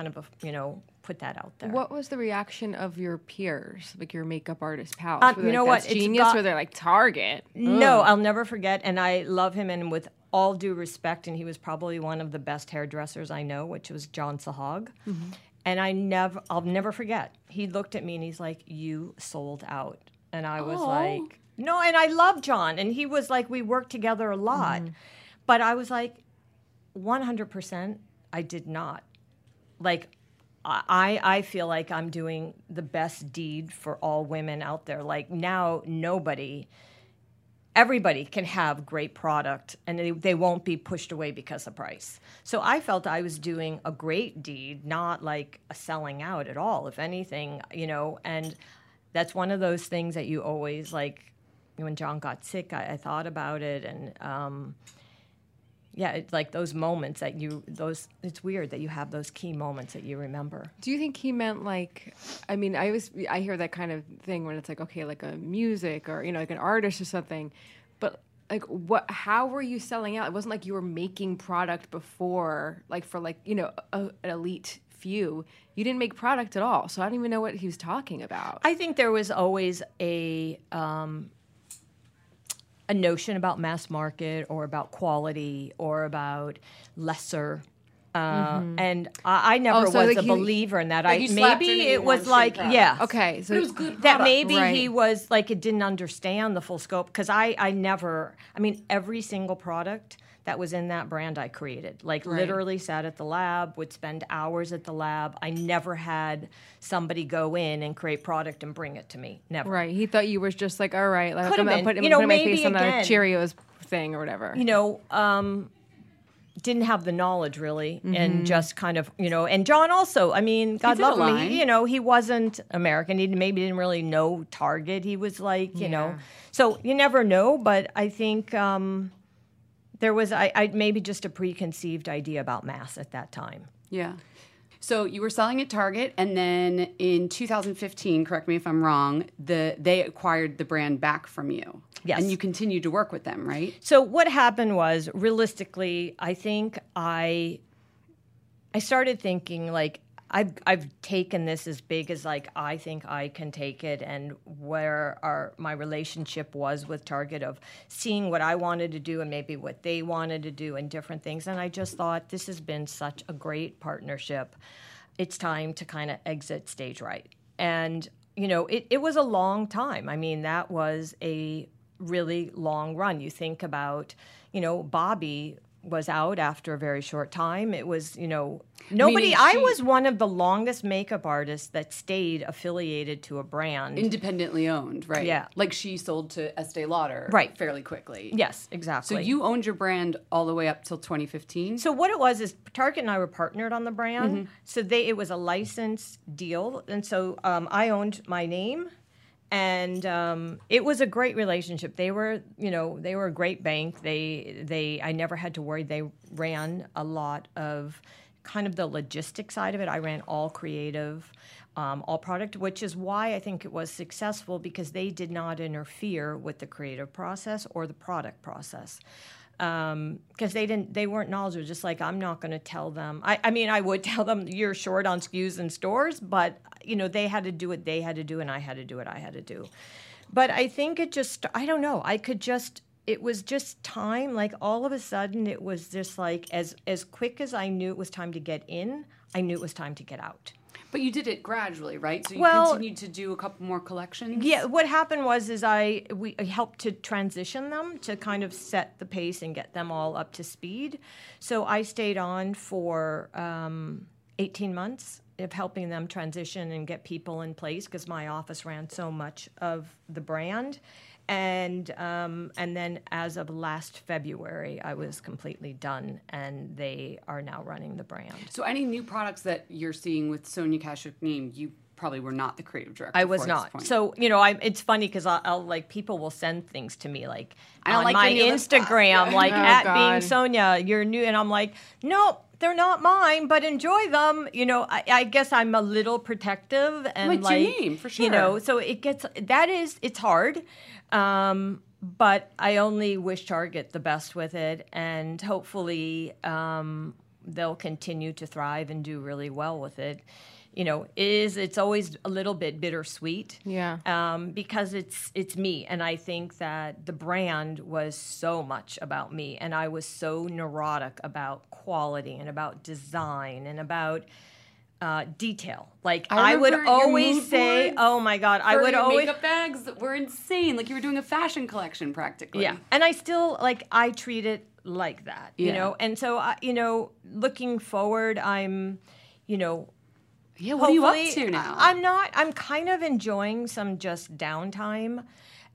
kind of, a, you know, put that out there. What was the reaction of your peers, like your makeup artist pals? Um, you know like, what? That's It's genius. got- or they're like Target. No, I'll never forget. And I love him. And with all due respect, and he was probably one of the best hairdressers I know, which was John Sahag. And I never, I'll never forget. He looked at me and he's like, "You sold out," and I was like, "No." And I love John, and he was like, we worked together a lot, but I was like, one hundred percent, I did not. Like, I, I feel like I'm doing the best deed for all women out there. Like now, nobody, everybody can have great product and they, they won't be pushed away because of price. So I felt I was doing a great deed, not like a selling out at all. If anything, you know, and that's one of those things that you always like. When John got sick, I, I thought about it and. Um, yeah, it's like those moments that you those. It's weird that you have those key moments that you remember. Do you think he meant like? I mean, I always I hear that kind of thing when it's like okay, like a music or you know like an artist or something, but like what? How were you selling out? It wasn't like you were making product before, like for like you know a, an elite few. You didn't make product at all, so I don't even know what he was talking about. I think there was always a um, a notion about mass market or about quality or about lesser. Uh, And I, I never Oh, so, was like, a he- believer in that. like I you maybe it was like yeah, okay, so It was good that product. maybe he was like it didn't understand the full scope because I I never I mean every single product that was in that brand I created like literally sat at the lab would spend hours at the lab I never had somebody go in and create product and bring it to me never Right. He thought you were just like, all right, like I'm gonna put, You know, put my maybe face on the Cheerios thing or whatever. you know, um, didn't have the knowledge really, Mm-hmm. and just kind of, you know, and John also. I mean, God love him. He, you know, he wasn't American. He maybe didn't really know Target. He was like, you know, so you never know. But I think um, there was, I, I maybe just a preconceived idea about mass at that time. Yeah. So you were selling at Target, and then in 2015, correct me if I'm wrong, the they acquired the brand back from you. Yes. And you continued to work with them, right? So what happened was, realistically, I think I I started thinking like I've I've taken this as big as like I think I can take it, and where our my relationship was with Target of seeing what I wanted to do and maybe what they wanted to do and different things, and I just thought this has been such a great partnership. It's time to kind of exit stage right, and you know it, it was a long time. I mean that was a really long run. You think about, you know, Bobbi was out after a very short time. It was, you know, nobody. Meaning I was one of the longest makeup artists that stayed affiliated to a brand. Independently owned, right? Yeah. Like she sold to Estee Lauder Right. fairly quickly. yes, exactly. So you owned your brand all the way up till 2015? So what it was is Target and I were partnered on the brand. Mm-hmm. So they it was a license deal, and so um, I owned my name, and um, it was a great relationship. They were, you know, they were a great bank. They they I never had to worry. They ran a lot of kind of the logistic side of it. I ran all creative. Um, all product, which is why I think it was successful because they did not interfere with the creative process or the product process Um, because they didn't they weren't knowledgeable just like i'm not going to tell them. I, I mean i would tell them you're short on skus in stores but you know they had to do what they had to do and i had to do what i had to do. But i think it just i don't know i could just it was just time like all of a sudden it was just like as as quick as i knew it was time to get in i knew it was time to get out But you did it gradually, right? So you Well- continued to do a couple more collections? Yeah, what happened was is I we I helped to transition them to kind of set the pace and get them all up to speed. So I stayed on for um, 18 months of helping them transition and get people in place because my office ran so much of the brand. And um, and then as of last February, I was completely done, and they are now running the brand. So any new products that you're seeing with Sonia Kashukneem, you probably were not the creative director. I was for at this not. So you know, I it's funny because I'll, I'll like people will send things to me like I on like my your new. Instagram, like Oh, at God. being Sonia, you're new, and I'm like, nope. They're not mine, but enjoy them. You know, I, I guess I'm a little protective and It's like name, for You know, so it gets that is it's hard, um, but I only wish Target the best with it, and hopefully um, they'll continue to thrive and do really well with it. You know, is it's always a little bit bittersweet, Yeah. um, because it's it's me, and I think that the brand was so much about me, and I was so neurotic about quality and about design and about uh, detail. Like I I, would always say, "Oh my God!" I would always makeup bags that were insane. Like you were doing a fashion collection practically. yeah, and I still like I treat it like that, you know. And so, I, you know, looking forward, I'm, you know, Yeah, what are you up Hopefully, to now? I- I'm not. I'm kind of enjoying some just downtime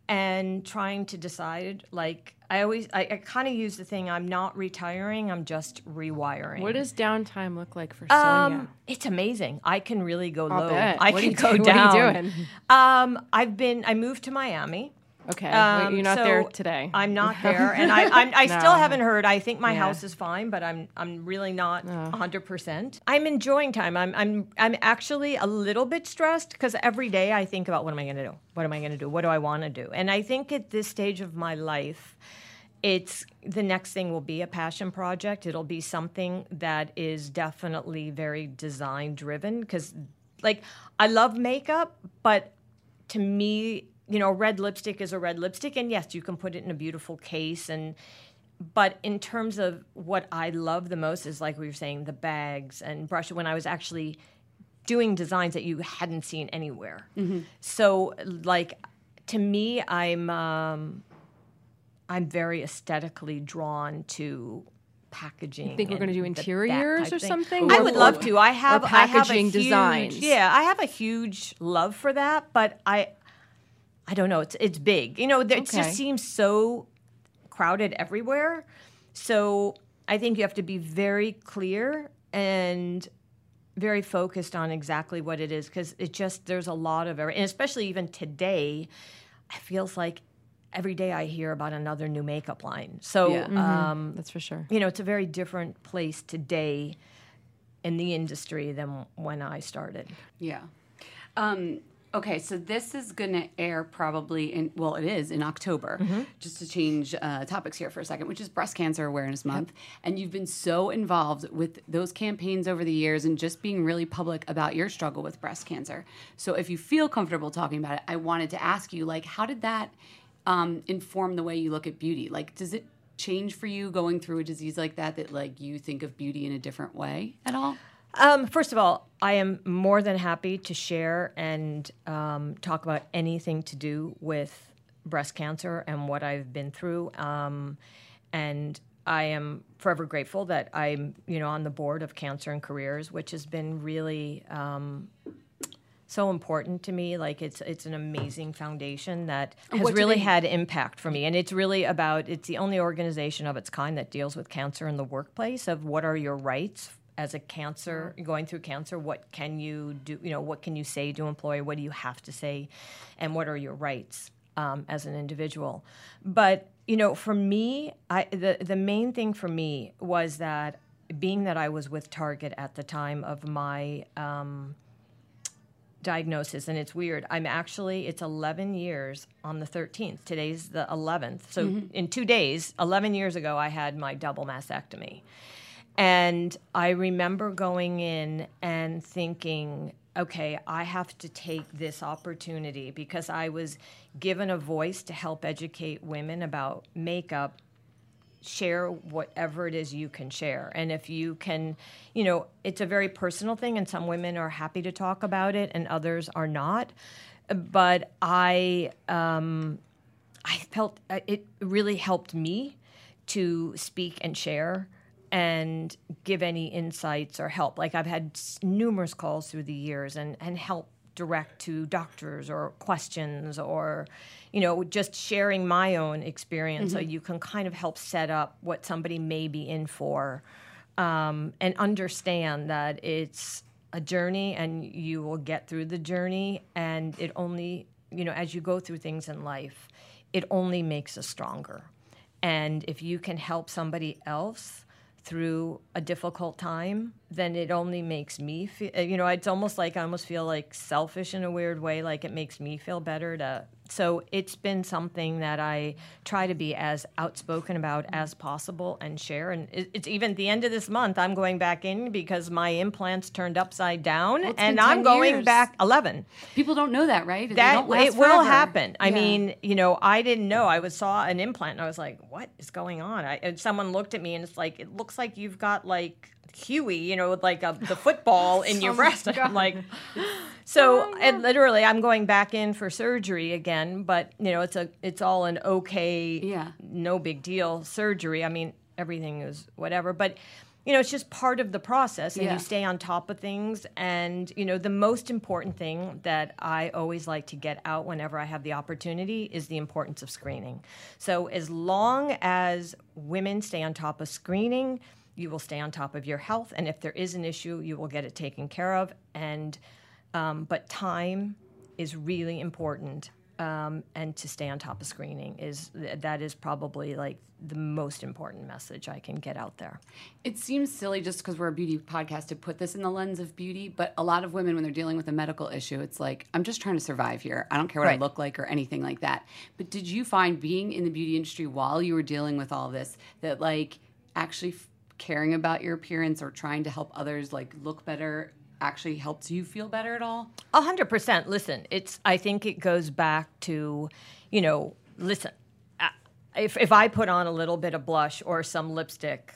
and trying to decide. Like I always, I, I kind of use the thing. I'm not retiring. I'm just rewiring. What does downtime look like for Sonia? Um, it's amazing. I can really go I'll low. bet. I What can you go do- what are you down. doing? Um, I've been. I moved to Miami. Okay, Um, you're not so there today. I'm not there, and I, I'm, I still haven't heard. I think my Yeah. house is fine, but I'm I'm really not 100. percent I'm enjoying time. I'm I'm I'm actually a little bit stressed because every day I think about what am I going to do? What am I going to do? What do I want to do? And I think at this stage of my life, it's the next thing will be a passion project. It'll be something that is definitely very design driven because, like, I love makeup, but to me, you know, red lipstick is a red lipstick, and yes, you can put it in a beautiful case and. But in terms of what I love the most is like we were saying, the bags and brush. When I was actually doing designs that you hadn't seen anywhere, so like to me, I'm um, I'm very aesthetically drawn to packaging. I think we're gonna do interiors or thing. something? I would love to. I have or I have a packaging huge- designs. Yeah, I have a huge love for that, but I I don't know. It's it's big. You know, there- it Okay. just seems so crowded everywhere. So I think you have to be very clear and very focused on exactly what it is because it just there's a lot of and especially even today, it feels like every day I hear about another new makeup line. So Yeah. um, That's for sure. you know, it's a very different place today in the industry than when I started. Yeah. Um, okay, so this is going to air probably in, well, it is in October, just to change uh, topics here for a second, which is Breast Cancer Awareness Month. And you've been so involved with those campaigns over the years and just being really public about your struggle with breast cancer. So if you feel comfortable talking about it, I wanted to ask you, like, how did that um, inform the way you look at beauty? Like, does it change for you going through a disease like that, that, like, you think of beauty in a different way at all? Um, first of all, I am more than happy to share and um, talk about anything to do with breast cancer and what I've been through. Um, and I am forever grateful that I'm, you know, on the board of Cancer and Careers, which has been really um, so important to me. Like it's it's an amazing foundation that has what really had impact for me. And it's really about it's the only organization of its kind that deals with cancer in the workplace. Of what are your rights as a cancer going through cancer? What can you do? You know, what can you say to employer? What do you have to say? And what are your rights um, as an individual? But you know, for me, I the the main thing for me was that being that I was with Target at the time of my um, diagnosis and it's weird i'm actually it's 11 years on the 13th today's the 11th so in two days 11 years ago i had my double mastectomy and i remember going in and thinking okay i have to take this opportunity because i was given a voice to help educate women about makeup share whatever it is you can share. And if you can, you know, it's a very personal thing, and some women are happy to talk about it, and others are not. But I, um, I felt uh, it really helped me to speak and share and give any insights or help. Like I've had s- numerous calls through the years and, and help direct to doctors or questions or, you know, just sharing my own experience so you can kind of help set up what somebody may be in for um, and understand that it's a journey and you will get through the journey and it only, you know, as you go through things in life, it only makes us stronger. And if you can help somebody else through a difficult time, then it only makes me feel, you know, it's almost like I almost feel like selfish in a weird way, like it makes me feel better to. So it's been something that I try to be as outspoken about as possible and share. And it's even at the end of this month, I'm going back in because my implants turned upside down it's and I'm going years. back 11 People don't know that, right? They that don't last it will forever. happen. I Yeah. mean, you know, I didn't know. I was saw an implant and I was like, "What is going on?" I, and someone looked at me and it's like, "It looks like you've got like Huey, you know, with like a, the football in your oh breast." I'm like, so oh, and literally, I'm going back in for surgery again. But you know, it's a it's all an okay, Yeah. no big deal surgery. I mean, everything is whatever, but. you know, it's just part of the process and Yeah. you stay on top of things. And, you know, the most important thing that I always like to get out whenever I have the opportunity is the importance of screening. So as long as women stay on top of screening, you will stay on top of your health. And if there is an issue, you will get it taken care of. And, um, but time is really important. Um, and to stay on top of screening is that is probably like the most important message I can get out there. It seems silly just because we're a beauty podcast to put this in the lens of beauty, but a lot of women, when they're dealing with a medical issue, it's like, I'm just trying to survive here. I don't care what I look like or anything like that. But did you find being in the beauty industry while you were dealing with all this that, like, actually caring about your appearance or trying to help others, like, look better actually helps you feel better at all? A hundred percent. Listen, it's. I think it goes back to, you know, listen. If if I put on a little bit of blush or some lipstick,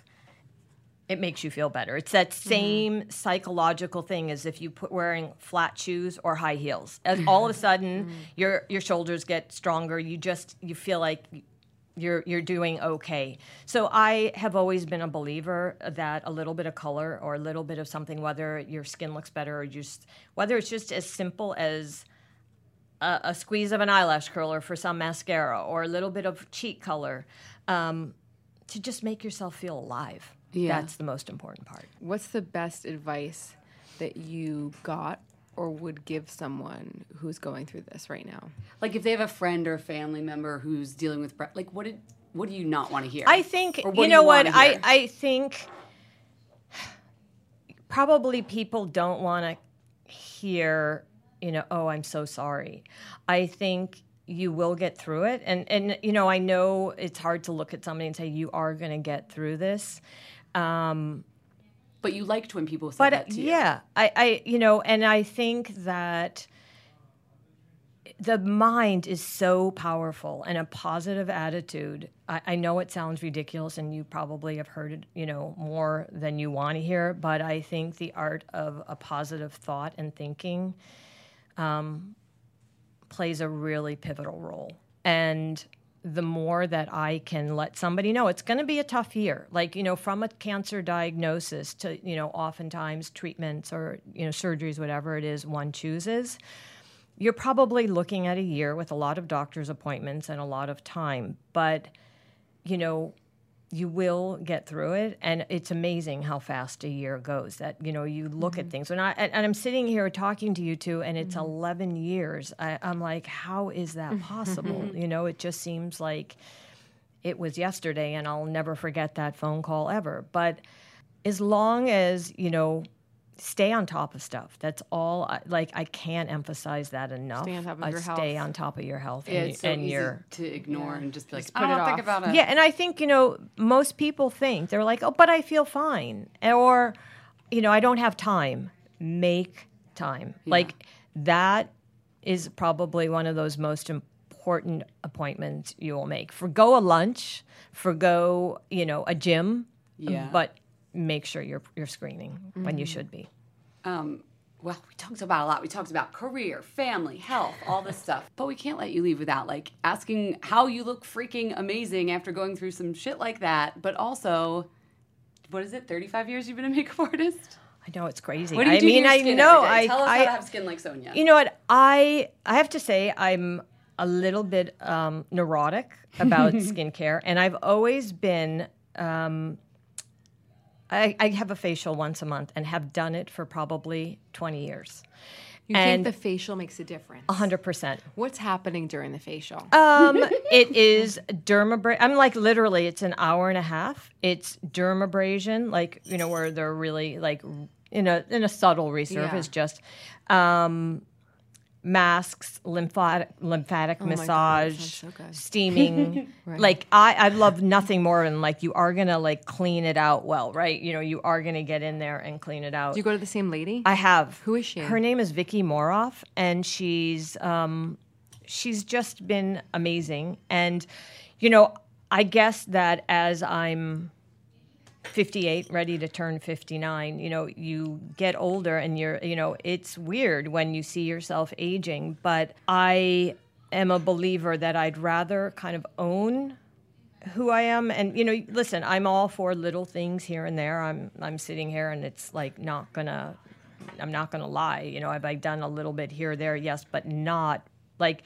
it makes you feel better. It's that mm-hmm. same psychological thing as if you put wearing flat shoes or high heels. As all of a sudden mm. your your shoulders get stronger. You just you feel like you're you're doing okay. So I have always been a believer that a little bit of color or a little bit of something, whether your skin looks better or just whether it's just as simple as a, a squeeze of an eyelash curler for some mascara or a little bit of cheek color, um, to just make yourself feel alive. Yeah. That's the most important part. What's the best advice that you got or would give someone who's going through this right now? Like, if they have a friend or a family member who's dealing with, bre- like, what did, what do you not want to hear? I think Or you do know what I? I think probably people don't want to hear you know oh I'm so sorry. I think you will get through it and and you know I know it's hard to look at somebody and say you are going to get through this. Um, but you liked when people said but that to you. yeah, I, I, you know, and I think that the mind is so powerful and a positive attitude. I, I know it sounds ridiculous, and you probably have heard it, you know, more than you want to hear. But I think the art of a positive thought and thinking um, plays a really pivotal role. And the more that I can let somebody know, it's going to be a tough year. Like, you know, from a cancer diagnosis to, you know, oftentimes treatments or, you know, surgeries, whatever it is one chooses, you're probably looking at a year with a lot of doctor's appointments and a lot of time. But, you know, you will get through it and it's amazing how fast a year goes that you know you look at mm-hmm. things. And, I, and i'm sitting here talking to you two and it's mm-hmm. 11 years I, i'm like how is that possible? Mm-hmm. You know it just seems like it was yesterday and i'll never forget that phone call ever. But as long as you know stay on top of stuff that's all I, like i can't emphasize that enough Stay on top of Uh, your stay health. on top of your health Yeah, and, it's so and easy your to ignore and just be like, put I don't think off. about it. yeah, and I think you know most people think they're like, "Oh, but I feel fine," or, you know, I don't have time. Make time. Like that is probably one of those most important appointments you will make. Forgo a lunch, forgo you know a gym, Yeah. but make sure you're you're screening when you should be. um, well, we talked about a lot. We talked about career, family, health, all this stuff. But we can't let you leave without like asking how you look freaking amazing after going through some shit like that. But also, what is it? Thirty-five years you've been a makeup artist. I know it's crazy. What do you I do mean, I know. I tell us I, how to have skin like Sonia. You know what? I I have to say I'm a little bit um, neurotic about skincare, and I've always been. Um, I, I have a facial once a month and have done it for probably 20 years. You And- think the facial makes a difference? 100%. What's happening during the facial? Um, it is dermabrasion. I'm like literally, it's an hour and a half. It's dermabrasion, like you know, where they're really like in a in a subtle resurface, Yeah. just um, masks, lymphatic lymphatic Oh my God, massage, so steaming. Like I, I love nothing more than like you are gonna like clean it out well, right? You know, you are gonna get in there and clean it out. Do you go to the same lady? I have. Who is she? Her name is Vicky Moroff, and she's um, she's just been amazing. And you know, I guess that as I'm 58, ready to turn 59, you know, you get older, and you're, you know, it's weird when you see yourself aging. But I am a believer that I'd rather kind of own who I am, and you know, listen, I'm all for little things here and there. I'm I'm sitting here, and it's like not gonna, I'm not gonna lie. You know, I've I done a little bit here, there, yes, but not like,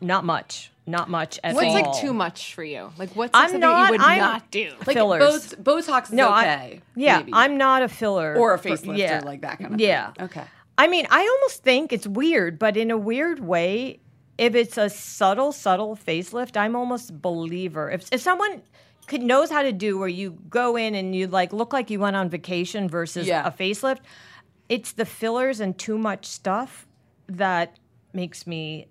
not much, not much at What's all. like too much for you? Like what's I'm like something not- you would I'm- not do? Like Fillers. Both, Botox is No, I- Yeah, maybe. I'm not a filler or a for- facelift yeah. or like that kind of yeah. thing. Okay. I mean, I almost think it's weird, but in a weird way, if it's a subtle, subtle facelift, I'm almost believer. If, if someone could, knows how to do where you go in and you like look like you went on vacation versus Yeah. a facelift, it's the fillers and too much stuff that makes me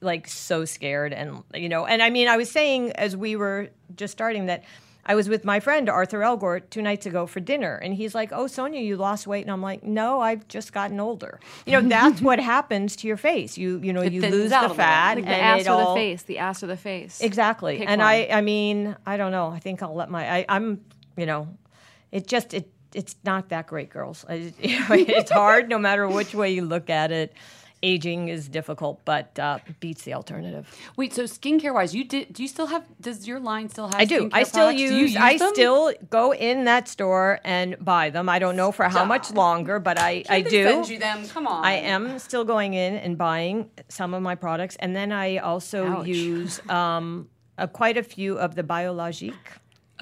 like so scared and you know and i mean i was saying as we were just starting that i was with my friend arthur elgort two nights ago for dinner and he's like oh sonia you lost weight. And i'm like no i've just gotten older. You know that's what happens to your face. You you know It you lose the fat like the and ass it or all the face? The ass or the face? exactly. Pick and one. i i mean i don't know. I think i'll let my I, i'm you know it just it it's not that great girls. I, you know, it's hard no matter which way you look at it aging is difficult but uh, beats the alternative Wait, so skincare wise, you did? Do you still have? Does your line still have? I do. skincare I still products? use, use I them? still go in that store and buy them. I don't know for how much longer, but I, I They do. Send you them. Come on. I am still going in and buying some of my products, and then I also Ouch. use um, uh, quite a few of the Biologique.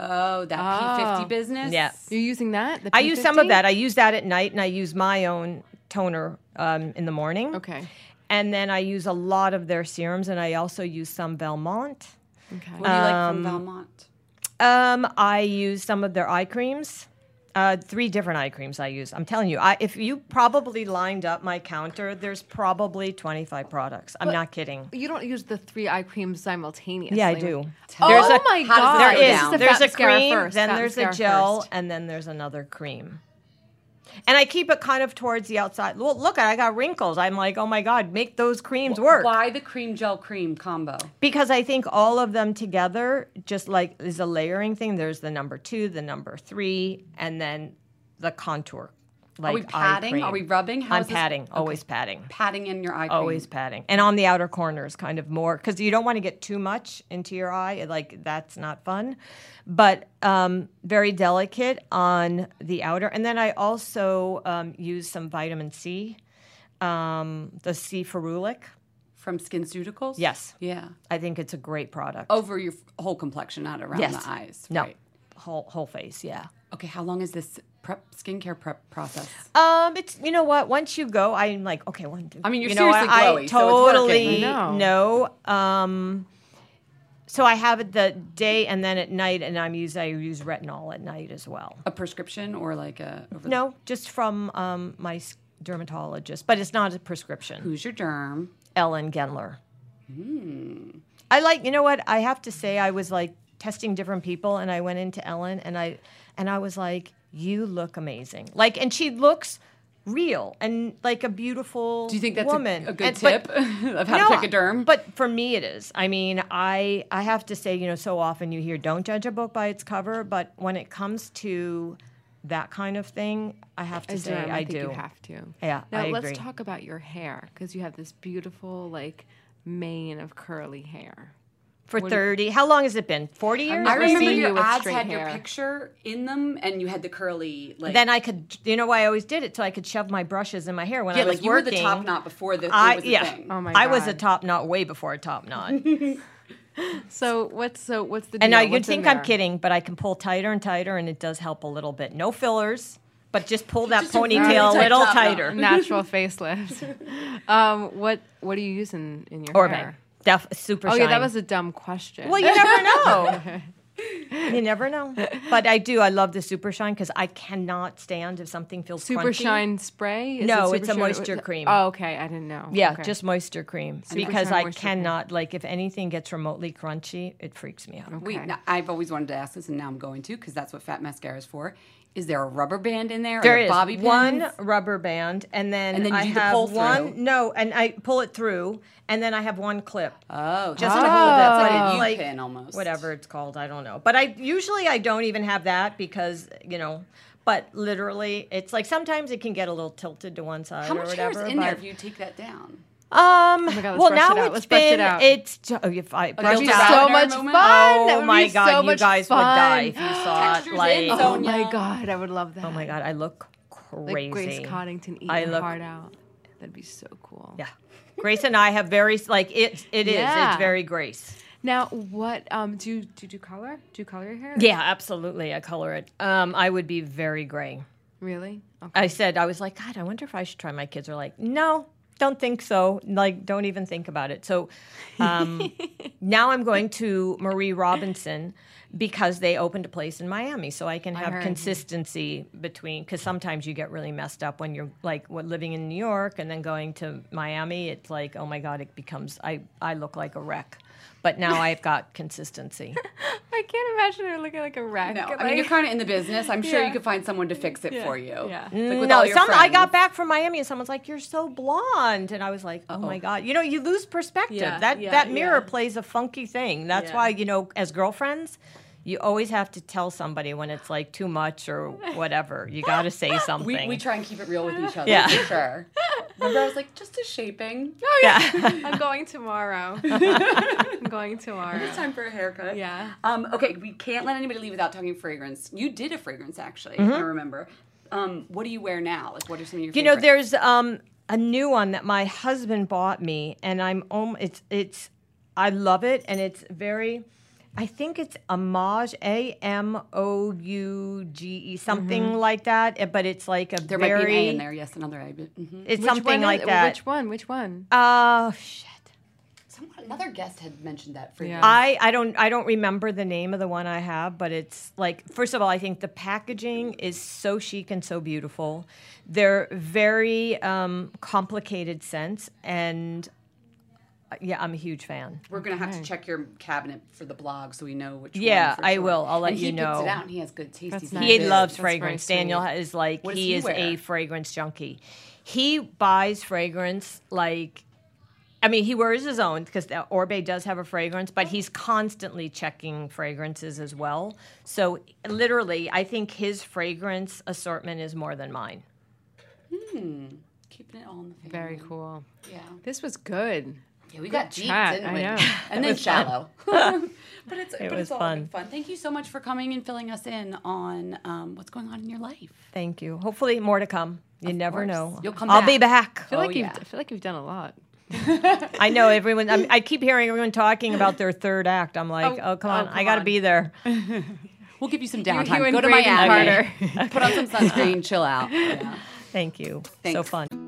Oh, that P50 business. Yeah. You're using that? The I use some of that. I use that at night, and I use my own toner um, in the morning. Okay. And then I use a lot of their serums, and I also use some Valmont. Okay. What do you like Um, from Valmont? Um, I use some of their eye creams. Uh, three different eye creams I use. I'm telling you, I, if you probably lined up my counter, there's probably 25 products. I'm not kidding. You don't use the three eye creams simultaneously. Yeah, I do. Oh There's a- my how god! that There go is. down? the There's a cream, first, then there's a gel, first. and then there's another cream. And I keep it kind of towards the outside. Well, look, I got wrinkles. I'm like, oh my god, make those creams work. Why the cream gel cream combo? Because I think all of them together, just like is a layering thing. There's the number two, the number three, and then the contour. Like Are we cream. Are we rubbing? How I'm is this- patting. Okay. Always patting. Patting in your eye cream. Always patting. And on the outer corners, kind of more, because you don't want to get too much into your eye. Like, that's not fun. But um, very delicate on the outer. And then I also um, use some vitamin C, um, the C ferulic. from SkinCeuticals. Yes. Yeah. I think it's a great product. Over your whole complexion, not around Yes. the eyes. No, Right. whole whole face. Yeah. Okay. How long is this prep skincare prep process? Um, it's you know what. Once you go, I'm like, okay, one. Two, I mean, you're you know, seriously I, glowy, I so totally I know. Um, so I have it the day and then at night, and I'm use I use retinol at night as well. A prescription or like a? No, just from um, my dermatologist, but it's not a prescription. Who's your derm? Ellen Gendler. Hmm. I like, you know what? I have to say, I was like testing different people, and I went into Ellen, and I, and I was like, "You look amazing!" Like, and she looks real and like a beautiful. Do you think that's a- woman. a, good And- but- tip of how no, to pick a derm? But for me, it is. I mean, I I have to say, you know, so often you hear don't judge a book by its cover, but when it comes to that kind of thing, I have to As say derm, I, I think do. you have to. Yeah, Now I let's agree. talk about your hair because you have this beautiful like mane of curly hair. For thirty, how long has it been? Forty years. I remember seen your you with ads straight had your picture in them, and you had the curly like. then I could, you know, why I always did it so I could shove my brushes in my hair when yeah, I was like you were the top knot before the, I was a yeah, thing. Oh my God. I was a top knot way before a top knot. So what's so what's the deal? and now you'd think I'm kidding, but I can pull tighter and tighter, and it does help a little bit. No fillers, but just pull that Just ponytail a little tighter. natural facelift. um, what what do you use in, in your Or hair? Def, super shine. Oh shine. yeah, that was a dumb question. Well, you never know. you never know. But I do. I love the super shine because I cannot stand if something feels Super crunchy. Shine spray? Is No, it it's a Super Shine- moisture cream. Oh, okay. I didn't know. Yeah, Okay. just moisture cream Super because Shine I moisture cream. cannot like if anything gets remotely crunchy, it freaks me out. Wait, Okay. now, I've always wanted to ask this, and now I'm going to because that's what fat mascara is for. Is there a rubber band in there? There is bobby pins? one rubber band, and then And then you I do the pull one. through? No, and I pull it through, and then I have one clip. Oh, just just to hold it, That's but like a it's U like pin almost. whatever it's called. I don't know, but I usually I don't even have that because you know. But literally, it's like sometimes it can get a little tilted to one side How or much hair whatever. is in there if you take that down? Um. Oh my God, let's well, brush now it out. it's Let's brush it been. out. It's. Oh, if I That'd brushed it so out. so much moment? fun. Oh my god, so you much guys would fun. die if you saw Textures it. Like, so- Oh my god, I would love that. oh my god, I look like crazy. Grace Coddington eating I her look- heart out. That'd be so cool. Yeah, Grace and I have very like it. It is. Yeah. It's very Grace. Now, what um do you, do you color? Do you color your hair? Yeah, absolutely. I color it. Um, I would be very gray. Really? Okay. I said I was like, God, I wonder if I should try. My kids are like, No, don't think so. Like, don't even think about it. So um, now I'm going to Marie Robinson because they opened a place in Miami, so I can have heard. consistency between. Because sometimes you get really messed up when you're like what, living in New York and then going to Miami. It's like, oh my God, it becomes I I look like a wreck. But now I've got consistency. I can't imagine her looking like a wreck. No, I mean you're kind of in the business. I'm sure Yeah. you could find someone to fix it for you. Yeah. Like with no, all your some, I got back from Miami and someone's like, "You're so blonde," and I was like, "Oh my oh. god!" You know, you lose perspective. Yeah, that yeah, that mirror yeah. plays a funky thing. That's Yeah. why you know, as girlfriends, you always have to tell somebody when it's like too much or whatever. You got to say something. We, we try and keep it real with each other Yeah. for sure. Remember, I was like, just a shaping. Oh yeah. yeah. I'm going tomorrow. I'm going tomorrow. It's time for a haircut. Yeah. Um, okay, we can't let anybody leave without talking fragrance. You did a fragrance actually. Mm-hmm. I remember. Um, what do you wear now? Like, what are some of your? You know, there's um, a new one that my husband bought me, and I'm um, it's it's I love it, and it's very. I think it's Amage, A M O U G E, something like that. eh, But it's like a Mm-hmm. There very. might be an A in there. Yes, another A. But, mhm. It's Which something one is- like that. Which one? Which one? Oh shit! Someone, another guest had mentioned that for fragrance. I I don't I don't remember the name of the one I have, but it's like first of all, I think the packaging is so chic and so beautiful. They're very um, complicated scents, and yeah, I'm a huge fan. We're gonna have to check your cabinet for the blog so we know which. Yeah, one for I sure. will. I'll let and you he know. Picks it out and he has good taste. Nice. He loves That's fragrance. Daniel is like he he is a fragrance junkie. He buys fragrance like. I mean, he wears his own because the Orbe does have a fragrance, but he's constantly checking fragrances as well. So, literally, I think his fragrance assortment is more than mine. Hmm. Keeping it all in the family. Very cool. Yeah. This was good. Yeah, we got deep, chat, didn't I we? know. And then shallow. but it's, but was it's all fun. fun. Thank you so much for coming and filling us in on um, what's going on in your life. Thank you. Hopefully, more to come. You never course. know. You'll come I'll be back. back. I feel like yeah. you've I feel like you've done a lot. I know everyone. I'm, I keep hearing everyone talking about their third act. I'm like, oh, come on, oh, I got to be there. We'll give you some you downtime. Go to Miami. Carter. Put on some sunscreen. chill out. Yeah. Thank you. So fun.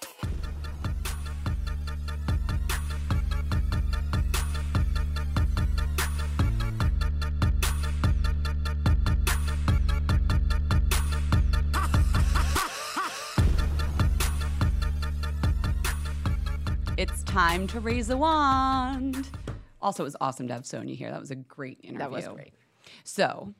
Time to raise a wand. Also, it was awesome to have Sonia here. That was a great interview. That was great. So,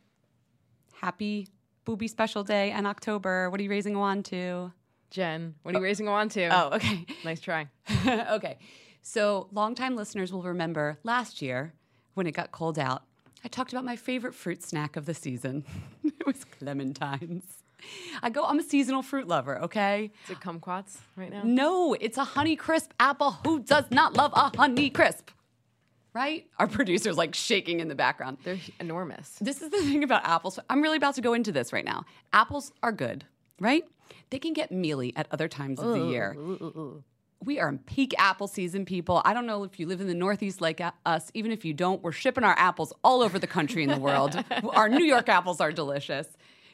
happy booby special day in October. What are you raising a wand to? Jen, what are you oh. raising a wand to? Oh, okay. Nice try. okay. So, longtime listeners will remember last year when it got cold out, I talked about my favorite fruit snack of the season. it was clementines. I go, I'm a seasonal fruit lover, okay? Is it kumquats right now? No, it's a honey crisp apple. Who does not love a honey crisp? Right? Our producer's like shaking in the background. They're enormous. This is the thing about apples. I'm really about to go into this right now. Apples are good, right? They can get mealy at other times of the year. We are in peak apple season, people. I don't know if you live in the Northeast like us. Even if you don't, we're shipping our apples all over the country and the world. our New York apples are delicious.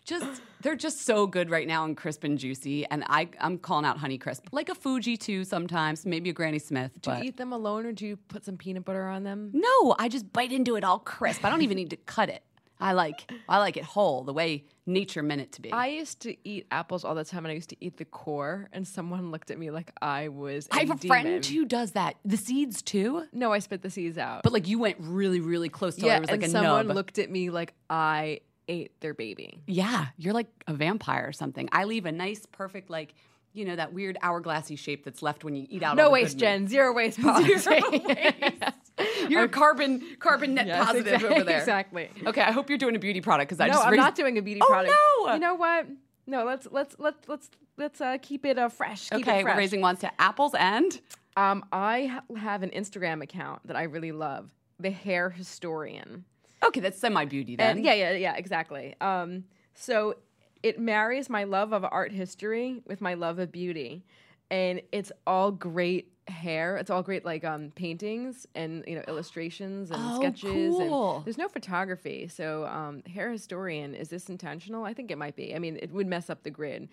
Just they're just so good right now and crisp and juicy. And I, I'm calling out Honey Crisp, like a Fuji too. Sometimes maybe a Granny Smith. Do but you eat them alone or do you put some peanut butter on them? no, I just bite into it all crisp. I don't even need to cut it. I like I like it whole, the way nature meant it to be. I used to eat apples all the time and I used to eat the core and someone looked at me like I was I have a friend who does that. The seeds too, No, I spit the seeds out. but like you went really, really close to yeah, it was like and someone nub. looked at me like I ate their baby. yeah, you're like a vampire or something. I leave a nice, perfect, like you know that weird hourglassy shape that's left when you eat out. No the waste, Jen. Zero waste policy. Zero waste. You're carbon carbon net Yes, positive exactly- over there. Exactly. Okay, I hope you're doing a beauty product because I no, just I'm raised- not doing a beauty Oh, product. no! You know what? No, let's let's let's let's let's uh, keep it uh, fresh. Keep Okay, it fresh. we're raising wands to apples and Um, I ha- have an Instagram account that I really love, the Hair Historian. Okay, that's semi beauty then. And yeah, yeah, yeah, exactly. Um, so it marries my love of art history with my love of beauty, and it's all great hair. It's all great like um paintings and you know illustrations and Oh, sketches. cool. And there's no photography. So um, hair historian is this intentional? I think it might be. I mean, it would mess up the grid.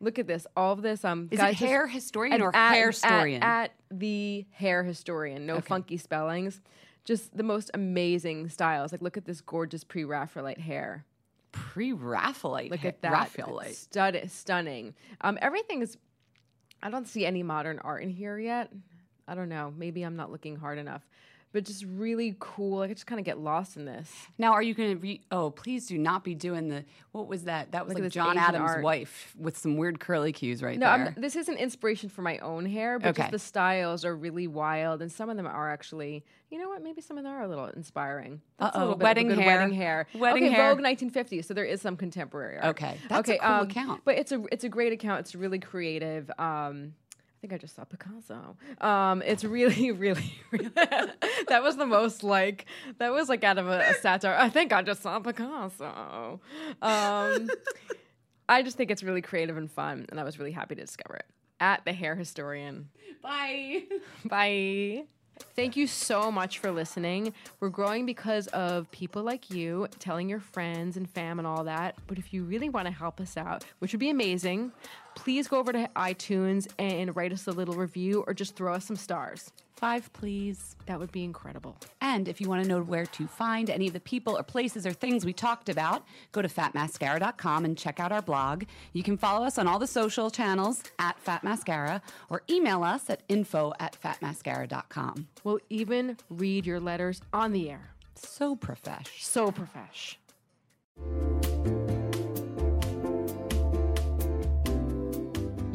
Look at this. All of this. Um, Is guys, it hair historian or at- hair historian? At, the hair historian. No funky spellings. Just the most amazing styles. Like, look at this gorgeous pre-Raphaelite hair. Pre Raphaelite. Look at that. Raphaelite. Stud- stunning. Um, everything is. I don't see any modern art in here yet. I don't know. Maybe I'm not looking hard enough. But just really cool. Like I just kind of get lost in this. Now, are you going to re? Oh, please do not be doing the. What was that? That was Look like John Asian Adams' art. wife with some weird curly cues right No, there. I'm, this is an inspiration for my own hair, but Okay. just the styles are really wild, and some of them are actually, you know what? Maybe some of them are a little inspiring. Uh-oh, little bit of a wedding hair. wedding hair, Wedding okay, hair. Vogue 1950. So there is some contemporary art. Okay, that's a cool account. But it's a it's a great account. It's really creative. Um, I think I just saw Picasso. Um, it's really, really, really. that was the most like that was like out of a, a satire. I think I just saw Picasso. Um, I just think it's really creative and fun, and I was really happy to discover it at the Hair Historian. Bye. Bye. Thank you so much for listening. We're growing because of people like you telling your friends and fam and all that. But if you really want to help us out, which would be amazing, please go over to iTunes and write us a little review or just throw us some stars. Five, please. That would be incredible. And if you want to know where to find any of the people or places or things we talked about, go to fatmascara.com and check out our blog. You can follow us on all the social channels at Fat Mascara or email us at info at fatmascara.com. We'll even read your letters on the air. So profesh. So profesh.